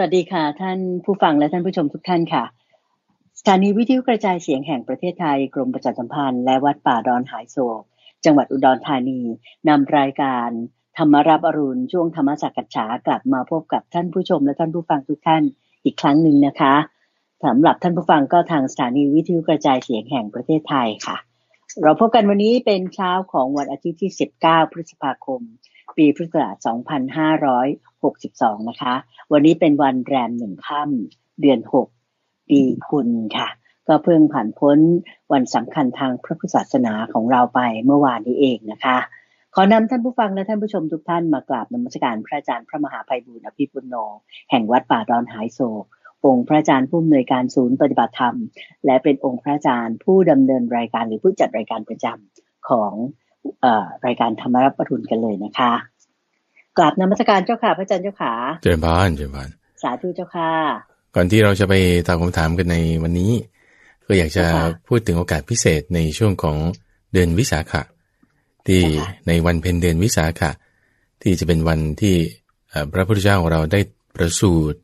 วัสดีค่ะ ท่านผู้ฟังและท่านผู้ชมทุกท่านค่ะ สถานีวิทยุกระจายเสียงแห่งประเทศไทย กรมประชาสัมพันธ์และวัดป่าดอนหายโศก จังหวัดอุดรธานีนำรายการ ธรรมรับอรุณช่วงธรรมสักกัจฉากลับมาพบกับท่านผู้ชมและท่านผู้ฟังทุกท่านอีกครั้งหนึ่งนะคะสำหรับท่านผู้ฟังก็ทางสถานีวิทยุกระจายเสียงแห่งประเทศไทยค่ะ เราพบกันวันนี้เป็นเช้าของวันอาทิตย์ที่ 19 พฤษภาคม ปีพุทธศักราช 2562 นะคะ วันนี้เป็นวันแรมหนึ่งค่ำเดือน 6 ปีกุลค่ะ ก็เพิ่งผ่านพ้นวันสำคัญทางพระพุทธศาสนาของเราไปเมื่อวานนี้เองนะคะ ขอนำท่านผู้ฟังและท่านผู้ชมทุกท่านมากราบนมัสการพระอาจารย์พระมหาภัยบูร์อภิปุโน แห่งวัดป่าดอนหายโศกองค์พระอาจารย์ผู้อำนวยการศูนย์ปฏิบัติธรรม และเป็นองค์พระอาจารย์ผู้ดำเนินรายการหรือผู้จัดรายการประจำของ รายการธรรมรับปรุณกันเลยนะคะกราบนมัสการเจ้าค่ะ พระอาจารย์เจ้าค่ะเจริญพานเจริญพานสาธุเจ้าค่ะ ก่อนที่เราจะไปตอบคำถามกันในวันนี้ ก็อยากจะค่ะพูดถึงโอกาสพิเศษในช่วงของเดือนวิสาขะที่ค่ะในวันเพ็ญเดือนวิสาขะที่จะเป็นวันที่เอ่อพระพุทธเจ้าของเราได้ประสูติ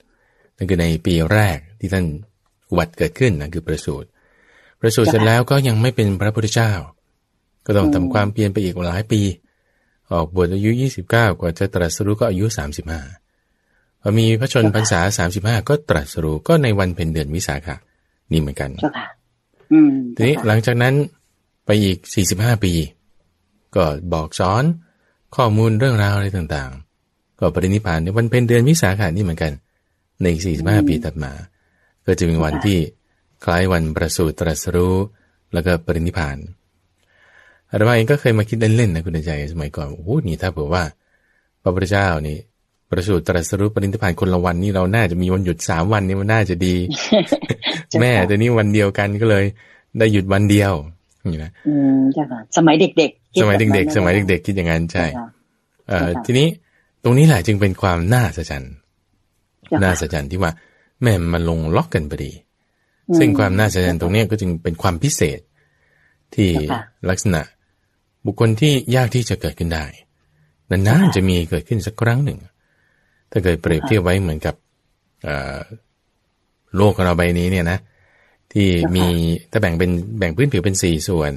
นั่นคือในปีแรกที่ท่านอุบัติเกิดขึ้นนะคือประสูติประสูติเสร็จแล้วก็ยังไม่เป็นพระพุทธเจ้า ก็ต้องทำความเพียรไปอีกหลายปี ออกบวชอายุ 29 กว่าจะตรัสรู้ก็อายุ 35พอมีพระชนพรรษา 35 ก็ตรัสรู้ก็ในวันเพ็ญเดือนวิสาขะนี่เหมือนกันเจ้าค่ะอืมทีนี้หลังจากนั้นไปอีก 45 ปี ก็บอกสอนข้อมูลเรื่องราวอะไรต่างๆ ก็ปรินิพพานในวันเพ็ญเดือนวิสาขะนี่เหมือนกัน ในอีก 45 ปีถัดมา ก็จะเป็นวันที่คล้ายวันประสูติตรัสรู้แล้วก็ปรินิพพาน อาตมาเองก็เคยมาคิดเล่นๆนะคุณใจสมัยก่อนโอ้โหนี่ถ้าเผื่อว่า พระพุทธเจ้านี่ ประสูติตรัสรู้ปรินิพพานคนละวันนี่เราน่าจะมีวันหยุดสามวันนี่มันน่าจะดีเจ้าค่ะแม่แต่นี่วันเดียวกันก็เลย ได้หยุดวันเดียวนี่นะอืมเจ้าค่ะสมัยเด็กๆคิสมัยแบบเด็กนั้นๆสมัยเด็ก ๆ คิดอย่างนั้นใช่เจ้าค่ะเอ่อค่ะทีนี้ตรงนี้แหละจึงเป็นความน่าสะใจรเจ้าน่าค่ะสะใจรที่ว่า แม่มันลงล็อกกันพอดีอืมซึ่งความน่าสะใจรตรงเนี้ยก็จึงเป็นความพิเศษที่เจ้าค่ะลักษณะ บุคคลที่ยากที่จะเกิดขึ้นได้นานๆจะมีเกิดขึ้นสักครั้งหนึ่ง ถ้าเกิดเปรียบเทียบไว้เหมือนกับเอ่อโลกของเราใบนี้เนี่ยนะ ที่มีถ้าแบ่งเป็นแบ่งพื้นผิวเป็นสี่ส่วน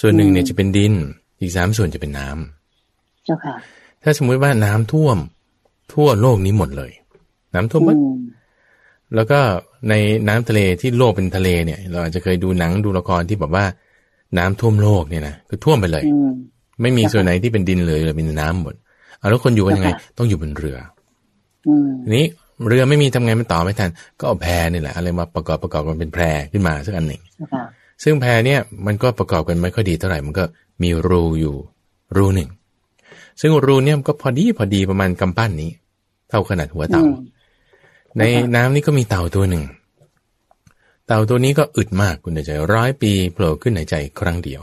ส่วนหนึ่งเนี่ยจะเป็นดิน อีกสามส่วนจะเป็นน้ำเจ้าค่ะถ้าสมมุติว่าน้ำท่วม ทั่วโลกนี้หมดเลย น้ำท่วมหมดอืมแล้วก็ในน้ำทะเลที่โลกเป็นทะเลเนี่ย เราอาจจะเคยดูหนังดูละครที่แบบว่า น้ำท่วมโลกเนี่ยนะคือท่วมไปเลยอืมไม่มีส่วนไหนที่เป็นดินเลยเลยเป็นน้ำหมดเอาแล้วคนอยู่กันยังไงค่ะต้องอยู่บนเรืออืมทีนี้เรือไม่มีทำไงมันต่อไม่ทัน ก็เอาแพนี่แหละอะไรมาประกอบประกอบกันเป็นแพขึ้นมาสักอันหนึ่งเจ้าค่ะซึ่งแพเนี่ยมันก็ประกอบกันไม่ค่อยดีเท่าไหร่มันก็มีรูอยู่รูหนึ่ง ซึ่งรูเนี่ยมันก็พอดีพอดีประมาณกำปั้นนี้ เท่าขนาดหัวเต่าอืมในน้ำนี่ก็มีเต่าตัวหนึ่ง เต่าตัวนี้ก็อึดมากคุณเดชใจร้อยปีโผล่ขึ้นหายใจครั้งเดียว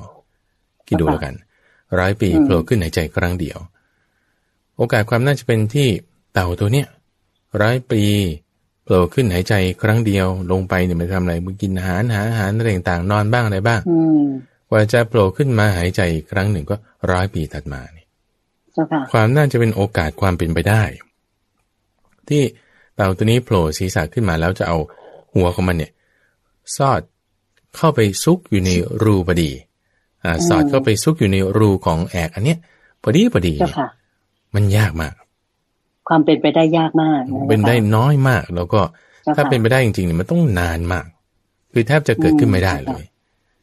คิดดูแล้วกันร้อยปีอืมโผล่ขึ้นหายใจครั้งเดียว โอกาสความน่าจะเป็นที่เต่าตัวเนี้ยร้อยปีโผล่ขึ้นหายใจครั้งเดียว ลงไปเนี่ยมันทำอะไรมันกินอาหารหาอาหารอะไรต่างๆนอนบ้างอะไรบ้างอืมกว่าจะโผล่ขึ้นมาหายใจอีกครั้งหนึ่งก็ร้อยปีถัดมานี่เจ้าค่ะความน่าจะเป็นโอกาสความเป็นไปได้ ที่เต่าตัวนี้โผล่ศีรษะขึ้นมาแล้วจะเอาหัวของมันเนี่ย ซอดเข้าไปซุกอยู่ในรูพอดีอ่าสอดเข้าไปซุกอยู่ในรูของแอกอันเนี้ยพอดีพอดีเจ้าเนี่ยค่ะมันยากมาก ความเป็นไปได้ยากมากะเป็นได้จ้าค่ะน้อยมาก แล้วก็เจ้าค่ะถ้าเป็นไปได้จริงๆเนี่ยมันต้องนานมาก คือแทบจะเกิดขึ้นไม่ได้เลย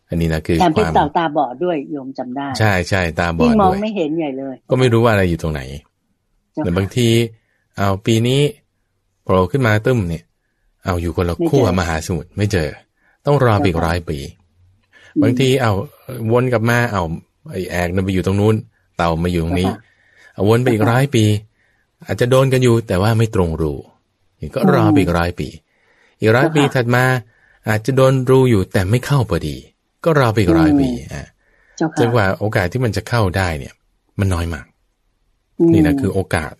อันนี้นะคือแถมคเป็นวามเต่าตาบอดด้วยโยมจำได้ ใช่ใช่ตาบอยิ่ดงมองด้วยไม่เห็นใหญ่เลย ก็ไม่รู้ว่าอะไรอยู่ตรงไหนเจ้าแต่ค่ะบางที เอาปีนี้โผล่ขึ้นมาตึ้มเนี่ย เอาอยู่คนละไม่เจอขั้วมหาสมุทรไม่เจอ ต้องรอไปอีกร้อยปี บางทีเอาวนกลับมาเอาไอแอกนั่นไปอยู่ตรงนู้น เต่ามาอยู่ตรงนี้เอาวนไปอีกร้อยปี อาจจะโดนกันอยู่แต่ว่าไม่ตรงรูนี่ก็รอไปอีกร้อยปี อีกร้อยปีถัดมา อาจจะโดนรูอยู่แต่ไม่เข้าพอดี ก็รอไปอีกร้อยปีอะเจ้าจนกค่ะว่าโอกาสที่มันจะเข้าได้เนี่ย มันน้อยมากมนี่นะคือโอกาส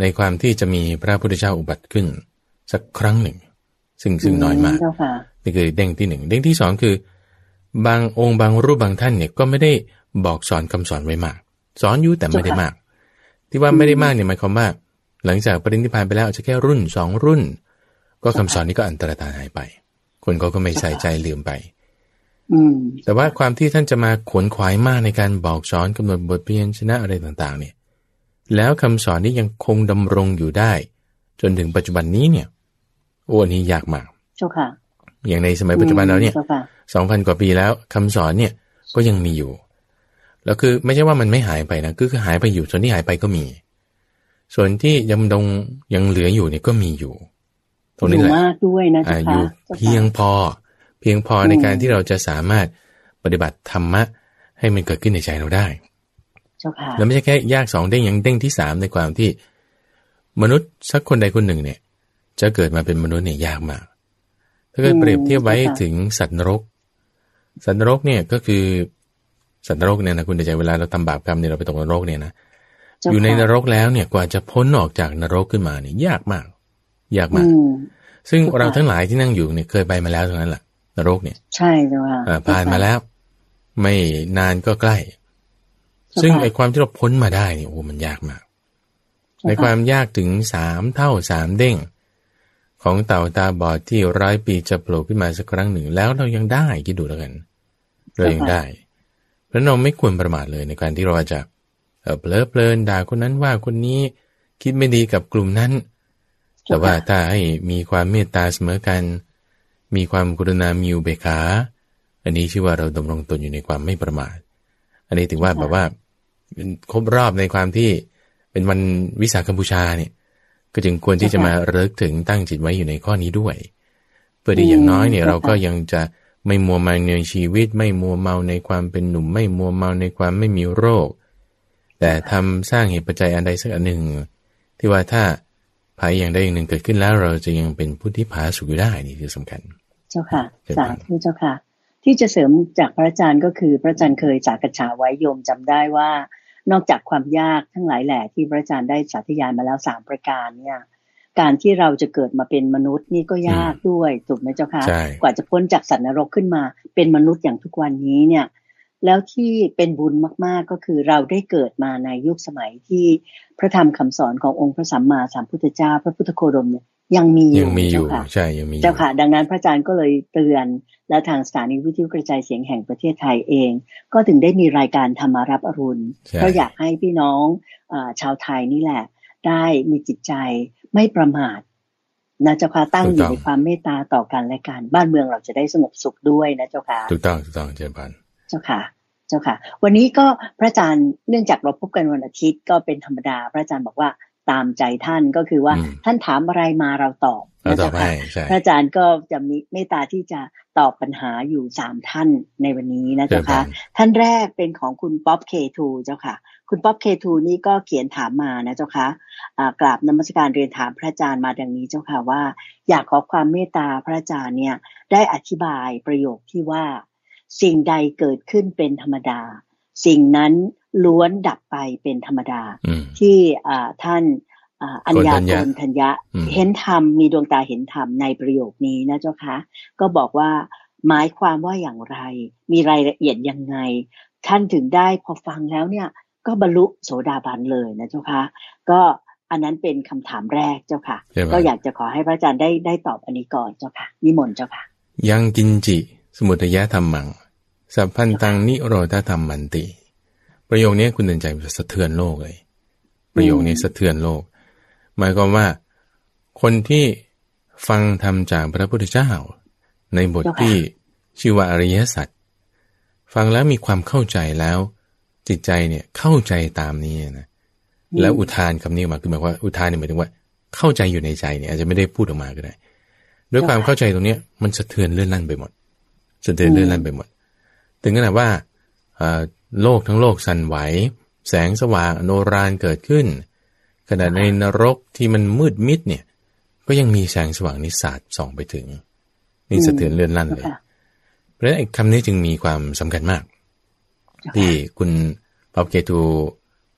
ในความที่จะมีพระพุทธเจ้าอุบัติขึ้น สักครั้งหนึ่ง ซึ่งซึ่งน้อยมากเจ้าค่ะ นี่คือเด้งที่หนึ่งเด้งที่สองคือ บางองค์บางรูปบางท่านเนี่ยก็ไม่ได้บอกสอนคำสอนไว้มาก สอนอยู่แต่ไม่ได้มาก ที่ว่าไม่ได้มากเนี่ยหมายความว่า หลังจากปรินิพานไปแล้วอาจจะแค่รุ่นสองรุ่น ก็คำสอนนี้ก็อันตรธานหายไป คนเขาก็ไม่ใส่ใจลืมไปอืมแต่ว่าความที่ท่านจะมาขวนขวายมากในการบอกสอนกำหนดบทเพียนชนะอะไรต่างๆ เนี่ย แล้วคำสอนนี้ยังคงดำรงอยู่ได้ จนถึงปัจจุบันนี้เนี่ยโอ้อันนี้ยากมากเจ้าค่ะ อย่างในสมัยปัจจุบันเราเนี่ยจ้าค่ะสองพันกว่าปีแล้วคำสอนเนี่ยก็ยังมีอยู่ แล้วคือไม่ใช่ว่ามันไม่หายไปนะคือคือหายไปอยู่ส่วนที่หายไปก็มี ส่วนที่ยังดงยังเหลืออยู่เนี่ยก็มีอยู่ ตรงนี้อยู่แหละมากด้วยนะอ่าเจ้าอค่ะยู่เพียงพอ เพียงพอในการที่เราจะสามารถปฏิบัติธรรมะ ให้มันเกิดขึ้นในใจเราได้เจ้าค่ะแล้วไม่ใช่แค่ยากสองเด้งยังเด้งที่สามในความที่ มนุษย์สักคนใดคนหนึ่งเนี่ย จะเกิดมาเป็นมนุษย์เนี่ยยากมาก ถ้าเกิดเปรียบเทียบไว้ถึงสัตว์นรก สัตว์นรกเนี่ยก็คือสัตว์นรกเนี่ยนะคุณใจเวลาเราทำบาปกรรมเนี่ยเราไปตกนรกเนี่ยนะเจ้าอยู่ในค่ะนรกแล้วเนี่ยกว่าจะพ้นออกจากนรกขึ้นมาเนี่ยยากมาก ยากมากอืมซึ่งเจ้าค่ะเราทั้งหลายที่นั่งอยู่เนี่ยเคยไปมาแล้วทั้งนั้นแหละนรกเนี่ย ใช่เจ้าค่ะอ่าผ่านมาแล้ว ไม่นานก็ใกล้เจ้าค่ะซึ่งไอ้ความที่เราพ้นมาได้เนี่ยโอ้มันยากมากในความยากถึงสามเท่าสามเด้ง ของเต่าตาบอดที่ร้อยปีจะโผล่ขึ้นมาสักครั้งหนึ่ง แล้วเรายังได้คิดดูแล้วกัน เรายังได้ เพราะเราไม่ควรประมาทเลยในการที่เราจะเอ่อเพลิดเพลินด่าคนนั้นว่าคนนี้คิดไม่ดีกับกลุ่มนั้น แต่ว่าถ้าให้มีความเมตตาเสมอกัน มีความกรุณามีอุเบกขา อันนี้ชื่อว่าเราดำรงตนอยู่ในความไม่ประมาท อันนี้ถือว่าแบบว่าเป็นครบรอบในความที่เป็นวันวิสาขบูชาเนี่ย ก็จึงควรที่จะมาเลิกถึงตั้งจิตไว้อยู่ในข้อนี้ด้วย เพื่อที่อย่างน้อยเนี่ยเราก็ยังจะไม่มัวเมาในชีวิต ไม่มัวเมาในความเป็นหนุ่ม ไม่มัวเมาในความไม่มีโรค แต่ทำสร้างเหตุปัจจัยอันใดสักอันหนึ่ง ที่ว่าถ้าภัยอย่างใดอย่างหนึ่งเกิดขึ้นแล้ว เราจะยังเป็นผู้ที่ผาสุกอยู่ได้นี่คือสำคัญ เจ้าค่ะเชิญสาครับธุเจ้าค่ะ ที่จะเสริมจากพระอาจารย์ก็คือพระอาจารย์เคยสากฉาไว้โยมจำได้ว่า นอกจากความยากทั้งหลายแหล่ที่พระอาจารย์ได้สาธยายมาแล้วสามประการเนี่ยการที่เราจะเกิดมาเป็นมนุษย์นี่ก็ยากด้วยถูกไหมเจ้าค่ะใช่กว่าจะพ้นจากสัตว์นรกขึ้นมา เป็นมนุษย์อย่างทุกวันนี้เนี่ย แล้วที่เป็นบุญมาก ๆ ก็คือเราได้เกิดมาในยุคสมัยที่พระธรรมคำสอนขององค์พระสัมมาสัมพุทธเจ้า พระพุทธโคดมเนี่ยยังมีอยัยู่งมีอยู่เจ้าค่ะใช่ยังมีอยู่เจ้าค่ะ ดังนั้นพระอาจารย์ก็เลยเตือน และทางสถานีวิทยุกระจายเสียงแห่งประเทศไทยเอง ก็ถึงได้มีรายการธรรมารับอรุณใช่เพราะอยากให้พี่น้องอาชาวไทยนี่แหละ ได้มีจิตใจไม่ประมาทนะเจ้าค่ะตั้งอยู่ในความเมตตาต่อกันและกันบ้านเมืองเราจะได้สงบสุขด้วยนะเจ้าค่ะถูกต้องถูกต้องเจริญพรเจ้าค่ะ เจ้าค่ะ วันนี้ก็พระอาจารย์เนื่องจากเราพบกันวันอาทิตย์ก็เป็นธรรมดา พระอาจารย์บอกว่าตามใจท่านก็คือว่าอืมท่านถามอะไรมาเราตอบเรานะตอบเจ้าค่ะให้ใช่พระอาจารย์ก็จะมีเมตตาที่จะตอบปัญหาอยู่สามท่านในวันนี้นะเจริเจ้าญพค่ะรท่านแรกเป็นของคุณป๊อปเคทูเจ้าค่ะ คุณป๊อปเคทูนี่ก็เขียนถามมานะเจ้าค่ะอ่ากราบนมัสการเรียนถามพระอาจารย์มาดังนี้เจ้าค่ะว่า อยากขอความเมตตาพระอาจารย์เนี่ยได้อธิบายประโยคที่ว่า สิ่งใดเกิดขึ้นเป็นธรรมดา สิ่งนั้นล้วนดับไปเป็นธรรมดาอืมที่อ่าท่านอ่าอัญญาโกนธัญญะโกนธัญญะอืมเห็นธรรมมีดวงตาเห็นธรรมในประโยคนี้นะเจ้าคะ ก็บอกว่าหมายความว่าอย่างไร มีรายละเอียดยังไง ท่านถึงได้พอฟังแล้วเนี่ย ก็บรรลุโสดาบันเลยนะเจ้าคะก็อันนั้นเป็นคำถามแรกเจ้าค่ะเจริญพรก็อยากจะขอให้พระอาจารย์ได้ได้ตอบอันนี้ก่อนเจ้าค่ะนิมนต์เจ้าค่ะ ยังกินจิ สมุทยธรรมัง สัพพันตังนิโรธธรรมมันติ ประโยคนี้คุณเดินใจมันสะเทือนโลกเลย ประโยคนี้สะเทือนโลก หมายความว่า คนที่ฟังธรรมจากพระพุทธเจ้า ในบทเจ้าค่ะที่ชื่อว่าอริยสัจฟังแล้วมีความเข้าใจแล้ว จิตใจเนี่ยเข้าใจตามนี้นะแล้วอุทานคำนี้ออกมาคือหมายความว่าอุทานเนี่ยหมายถึงว่า เข้าใจอยู่ในใจเนี่ยอาจจะไม่ได้พูดออกมาก็ได้ด้วยความเข้าใจตรงเนี้ยมันสะเทือนเลื่อนลั่นไปหมดสะเทือนเลื่อนลั่นไปหมด ถึงขนาดว่าโลกทั้งโลกสั่นไหว แสงสว่างโนรานเกิดขึ้น ขณะในนรกที่มันมืดมิดเนี่ย ก็ยังมีแสงสว่างนิสาดส่องไปถึง นี่สะเทือนเลื่อนลั่นเลย เพราะฉะนั้นคำนี้จึงมีความสำคัญมาก ที่คุณปอบเกตู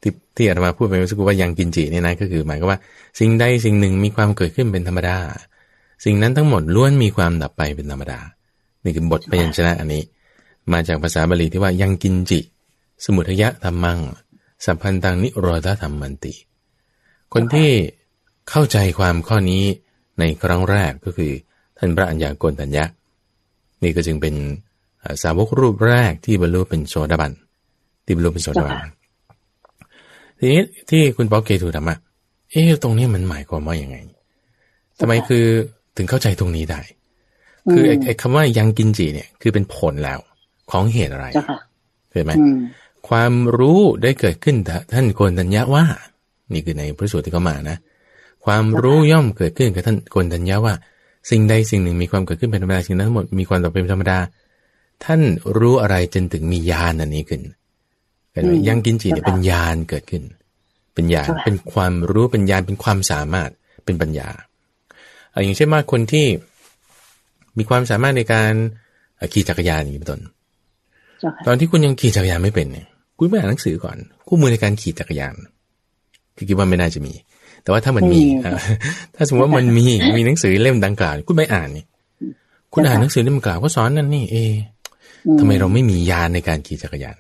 ที่ที่อาตมาพูดไปเมื่อสักครู่ว่ายังกินจิเนี่ยนะก็คือ หมายก็ว่า สิ่งใดสิ่งหนึ่งมีความเกิดขึ้นเป็นธรรมดา สิ่งนั้นทั้งหมดล้วนมีความดับไปเป็นธรรมดา นี่คือบทพยัญชนะอันนี้ มาจากภาษาบาลีที่ว่ายังกินจิ สมุทยะธรรมัง สัพพันตังนิโรธธรรมมันติ คนที่เข้าใจความข้อนี้ในครั้งแรกก็คือ ท่านพระอัญญาโกณทัญญะ นี่ก็จึงเป็นสาวกรูปแรกที่บรรลุเป็นโสดาบันที่บรรลุเป็นโสดาบันทีนี้ที่คุณป๊อกเกถูกทำอะเอ๊ะตรงนี้มันหมายความว่าอย่างไงทำไมคือถึงเข้าใจตรงนี้ได้ คือไอ้คำว่ายังกินจีเนี่ย คือเป็นผลแล้ว ของเหตุอะไรเห็นไหมความรู้ได้เกิดขึ้นท่านโกนตัญญาว่า นี่คือในพระสูตรที่เขามานะ ความรู้ย่อมเกิดขึ้นกับท่านโกนตัญญาว่า สิ่งใดสิ่งหนึ่งมีความเกิดขึ้นเป็นธรรมดาสิ่งนั้นทั้งหมดมีความต่อเป็นธรรมดา ท่านรู้อะไรจนถึงมีญาณอันนี้ขึ้นเห็นไหมยังกินจีเนี่ยเป็นญาณเกิดขึ้น เป็นญาณเป็นความรู้เป็นญาณเป็นความสามารถเป็นปัญญาอย่างเช่นว่าคนที่มีความสามารถในการขี่จักรยานอย่างนี้เป็นต้น ตอนที่คุณยังขี่จักรยานไม่เป็นเนี่ย คุณไม่อ่านหนังสือก่อน คู่มือในการขี่จักรยาน คือคิดว่าไม่น่าจะมี แต่ว่าถ้ามันมีถ้าสมมติว่ามันมีมีหนังสือเล่มดังกล่าวคุณไม่อ่านนี่คุณอ่านหนังสือเล่มกล่าวก็สอนนั่นนี่เอทำไมเราไม่มียานในการขี่จักรยาน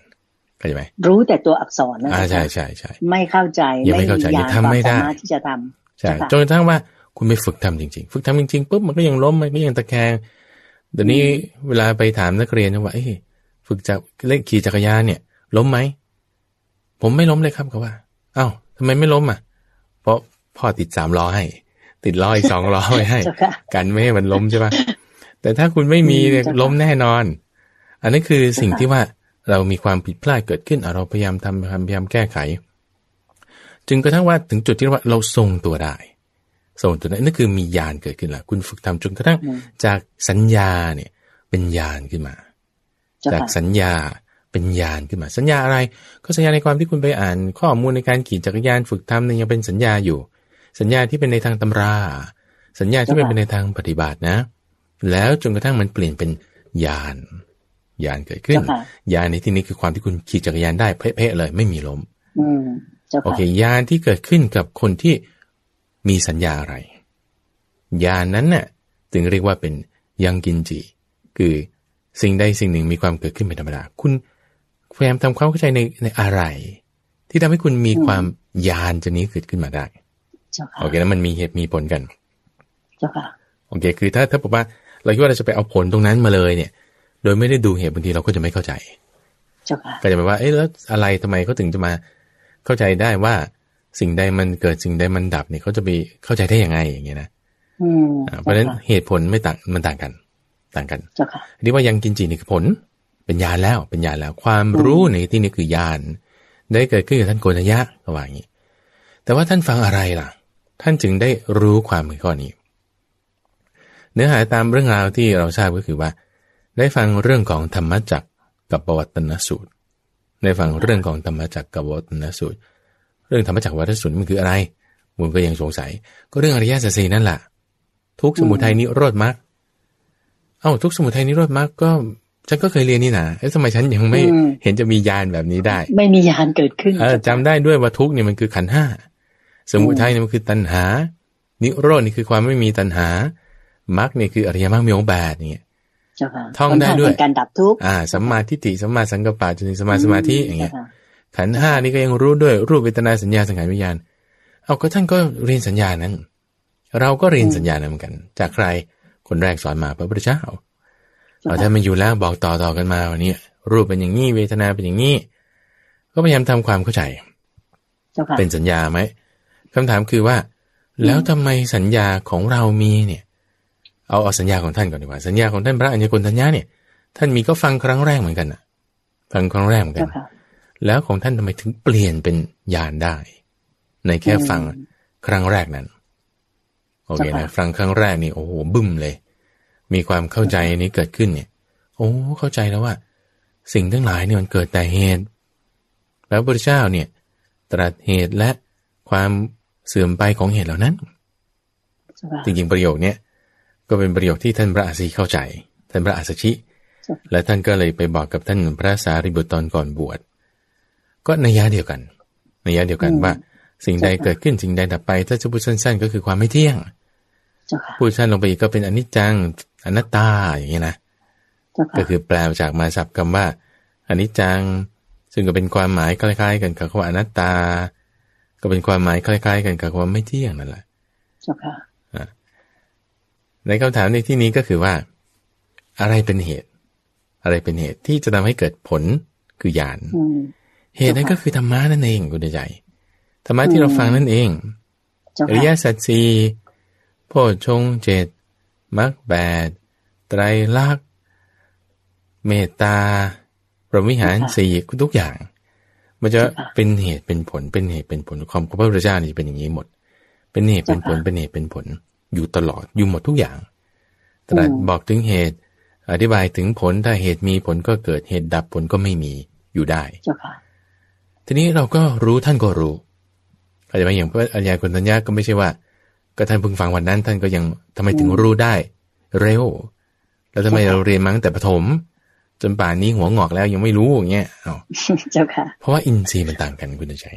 เข้าใจไหมรู้แต่ตัวอักษรนะใช่ใช่ใช่ไม่เข้าใจยังไม่เข้าใจยังทำไม่ได้ที่จะทำใช่จนกระทั่งว่าคุณไปฝึกทำจริง ๆ ฝึกทำจริงๆปุ๊บมันก็ยังล้มมันก็ยังตะแคงเดี๋ยวนี้เวลาไปถามนักเรียนว่าเอ้ ฝึกจากเล่นขี่จักรยานเนี่ย ล้มไหม ผมไม่ล้มเลยครับเขาว่า เอ้าทำไมไม่ล้มอะ เพราะพ่อติดสามล้อให้ ติดล้ออีกสองล้อไว้ให้ กันไม่ให้มันล้มใช่ปะแต่ถ้าคุณไม่มีล้มแน่นอน อันนี้คือสิ่งที่ว่าเรามีความผิดพลาดเกิดขึ้นเราพยายามทำพยายามแก้ไข จึงกระทั่งว่าถึงจุดที่ว่าเราทรงตัวได้ทรงตัวนั้นนั่นคือมีญาณเกิดขึ้นละคุณฝึกทำจนกระทั่งจากสัญญาเนี่ยเป็นญาณขึ้นมา จากสัญญาเป็นญาณขึ้นมา สัญญาอะไร ก็สัญญาในความที่คุณไปอ่านข้อมูลในการขี่จักรยานฝึกทำเนี่ยยังเป็นสัญญาอยู่ สัญญาที่เป็นในทางตำรา สัญญาที่เป็นในทางปฏิบัตินะ แล้วจนกระทั่งมันเปลี่ยนเป็นญาณญาณเกิดขึ้นญาณในที่นี้คือความที่คุณขี่จักรยานได้เพ่ๆเลยไม่มีล้มโอเคญาณที่เกิดขึ้นกับคนที่มีสัญญาอะไรญาณนั้นน่ะ ถึงเรียกว่าเป็นยังกินจีคือ สิ่งใดสิ่งหนึ่งมีความเกิดขึ้นเป็นธรรมดา คุณพยายามทำความเข้าใจในในอะไร ที่ทำให้คุณมีความญาณจะนี้เกิดขึ้นมาได้โอเคแล้วมันมีเหตุมีผลกันโอเค คือถ้าถ้าบอกว่า เราคิดว่าเราจะไปเอาผลตรงนั้นมาเลยเนี่ย โดยไม่ได้ดูเหตุบางทีเราก็จะไม่เข้าใจก็จะแปลว่าเอ๊ะแล้วอะไรทำไมเขาถึงจะมาเข้าใจได้ว่า สิ่งใดมันเกิดสิ่งใดมันดับเนี่ยเขาจะไปเข้าใจได้ยังไงอย่างเงี้ยนะเพราะฉะนั้นเหตุผลไม่ต่างมันต่างกัน ต่างกันนี่ว่ายังกินจีนี่คือผล เป็นญาณแล้ว เป็นญาณแล้ว ความรู้ในที่นี้คือญาณได้เกิดขึ้นกับท่านโกนยะก็ว่าอย่างนี้ แต่ว่าท่านฟังอะไรล่ะ ท่านจึงได้รู้ความในข้อนี้ เนื้อหาตามเรื่องราวที่เราทราบก็คือว่า ได้ฟังเรื่องของธรรมจักกับปวัตนสูตร ได้ฟังเรื่องของธรรมจักกับปวัตนสูตร เรื่องธรรมจักรวัฏสุนมันคืออะไรมึงก็ยังสงสัย ก็เรื่องอริยสัจสี่นั่นแหละทุกสมุทัยนิโรธมรรค เอ้าทุกสมุทัยนิโรธมรรคก็ฉันก็เคยเรียนนี่นะเอ๊ะทำไมฉันยังไม่เห็นจะมียานแบบนี้ได้ ไม่มียานเกิดขึ้นเออจำได้ด้วยว่าทุกเนี่ยมันคือขันห้า สมุทัยเนี่ยมันคือตัณหา นิโรธนี่คือความไม่มีตัณหามรรคเนี่ยคืออริยมรรคมีองค์แปดเนี่ยท่องได้ด้วยการดับทุกอ่าสัมมาทิฏฐิสัมมาสังกัปปะจนถึงสัมมาสมาธิอย่างเงี้ย ขันห้านี่ก็ยังรู้ด้วยรูปเวทนาสัญญาสังขารวิญญาณ เอาก็ท่านก็เรียนสัญญานั้น เราก็เรียนสัญญานั้นเหมือนกัน จากใคร คนแรกสอนมาพระพุทธเจ้าเราถ้ามันอยู่แล้วบอกต่อต่อกันมาวันนี้รูปเป็นอย่างนี้เวทนาเป็นอย่างนี้ก็พยายามทำความเข้าใจ เป็นสัญญาไหมคำถามคือว่า แล้วทำไมสัญญาของเรามีเนี่ย เอาเอาสัญญาของท่านก่อนดีกว่าสัญญาของท่านพระอัญญกุลทัญญาเนี่ย ท่านมีก็ฟังครั้งแรกเหมือนกันนะฟังครั้งแรกเหมือนกัน แล้วของท่านทำไมถึงเปลี่ยนเป็นญาณได้ ในแค่ฟังครั้งแรกนั้น โอเคนะฟังครั้งแรกนี่โอ้โหบึ้มเลย มีความเข้าใจนี้เกิดขึ้นเนี่ย โอ้เข้าใจแล้วว่า สิ่งทั้งหลายเนี่ยมันเกิดแต่เหตุแล้วพระเจ้าเนี่ย ตรัสเหตุและความเสื่อมไปของเหตุเหล่านั้น จริงๆประโยคนี้ก็เป็นประโยคที่ท่านพระอาสีเข้าใจ ท่านพระอาสชิ และท่านก็เลยไปบอกกับท่านพระสารีบุตรตอนก่อนบวช ก็ในยะเดียวกันในยะเดียวกันว่า สิ่งใดเกิดขึ้นสิ่งใดดับไป ถ้าจะพูดสั้นๆ ก็คือความไม่เที่ยง พูดสั้นลงไปอีกก็เป็นอนิจจังอนัตตาอย่างนี้นะก็คือแปลจากมาศัพท์คำว่าอนิจจัง ซึ่งก็เป็นความหมายคล้าย ๆ กันกับคำว่าอนัตตา ก็เป็นความหมายคล้าย ๆ กันกับความไม่เที่ยงนั่นแหละเจ้าค่ะในคำถามในที่นี้ก็คือว่า อะไรเป็นเหตุ อะไรเป็นเหตุที่จะทำให้เกิดผลคือญาณอืมเหตุนั้นก็คือธรรมะนั่นเองคุณใจธรรมะที่เราฟังนั่นเองเจ้าอริยค่ะสัจสี่ โพชฌงค์เจ็ดมรรคแปดไตรลักษณ์เมตตาพรหมวิหารสี่ทุกอย่าง มันจะเป็นเหตุเป็นผลเป็นเหตุเป็นผลความของพระพุทธเจ้านี่จะเป็นอย่างนี้หมด เป็นเหตุเป็นผลเป็นเหตุเป็นผล อยู่ตลอดอยู่หมดทุกอย่างตรัสบอกถึงเหตุ อธิบายถึงผลถ้าเหตุมีผลก็เกิดเหตุดับผลก็ไม่มีอยู่ได้เจ้าค่ะทีนี้เราก็รู้ท่านก็รู้เข้าใจไหมอย่างพระอัญญาคุณทัญญาก็ไม่ใช่ว่า ก็ท่านเพิ่งฟังวันนั้น ท่านก็ยังทำไมถึงรู้ได้ เร็ว แล้วทำไมเราเรียนมาตั้งแต่ประถมจนป่านนี้หัวงอกแล้วยังไม่รู้อย่างเงี้ยเอาเจ้าค่ะ เพราะว่าอินทรีย์มันต่างกันคุณชัย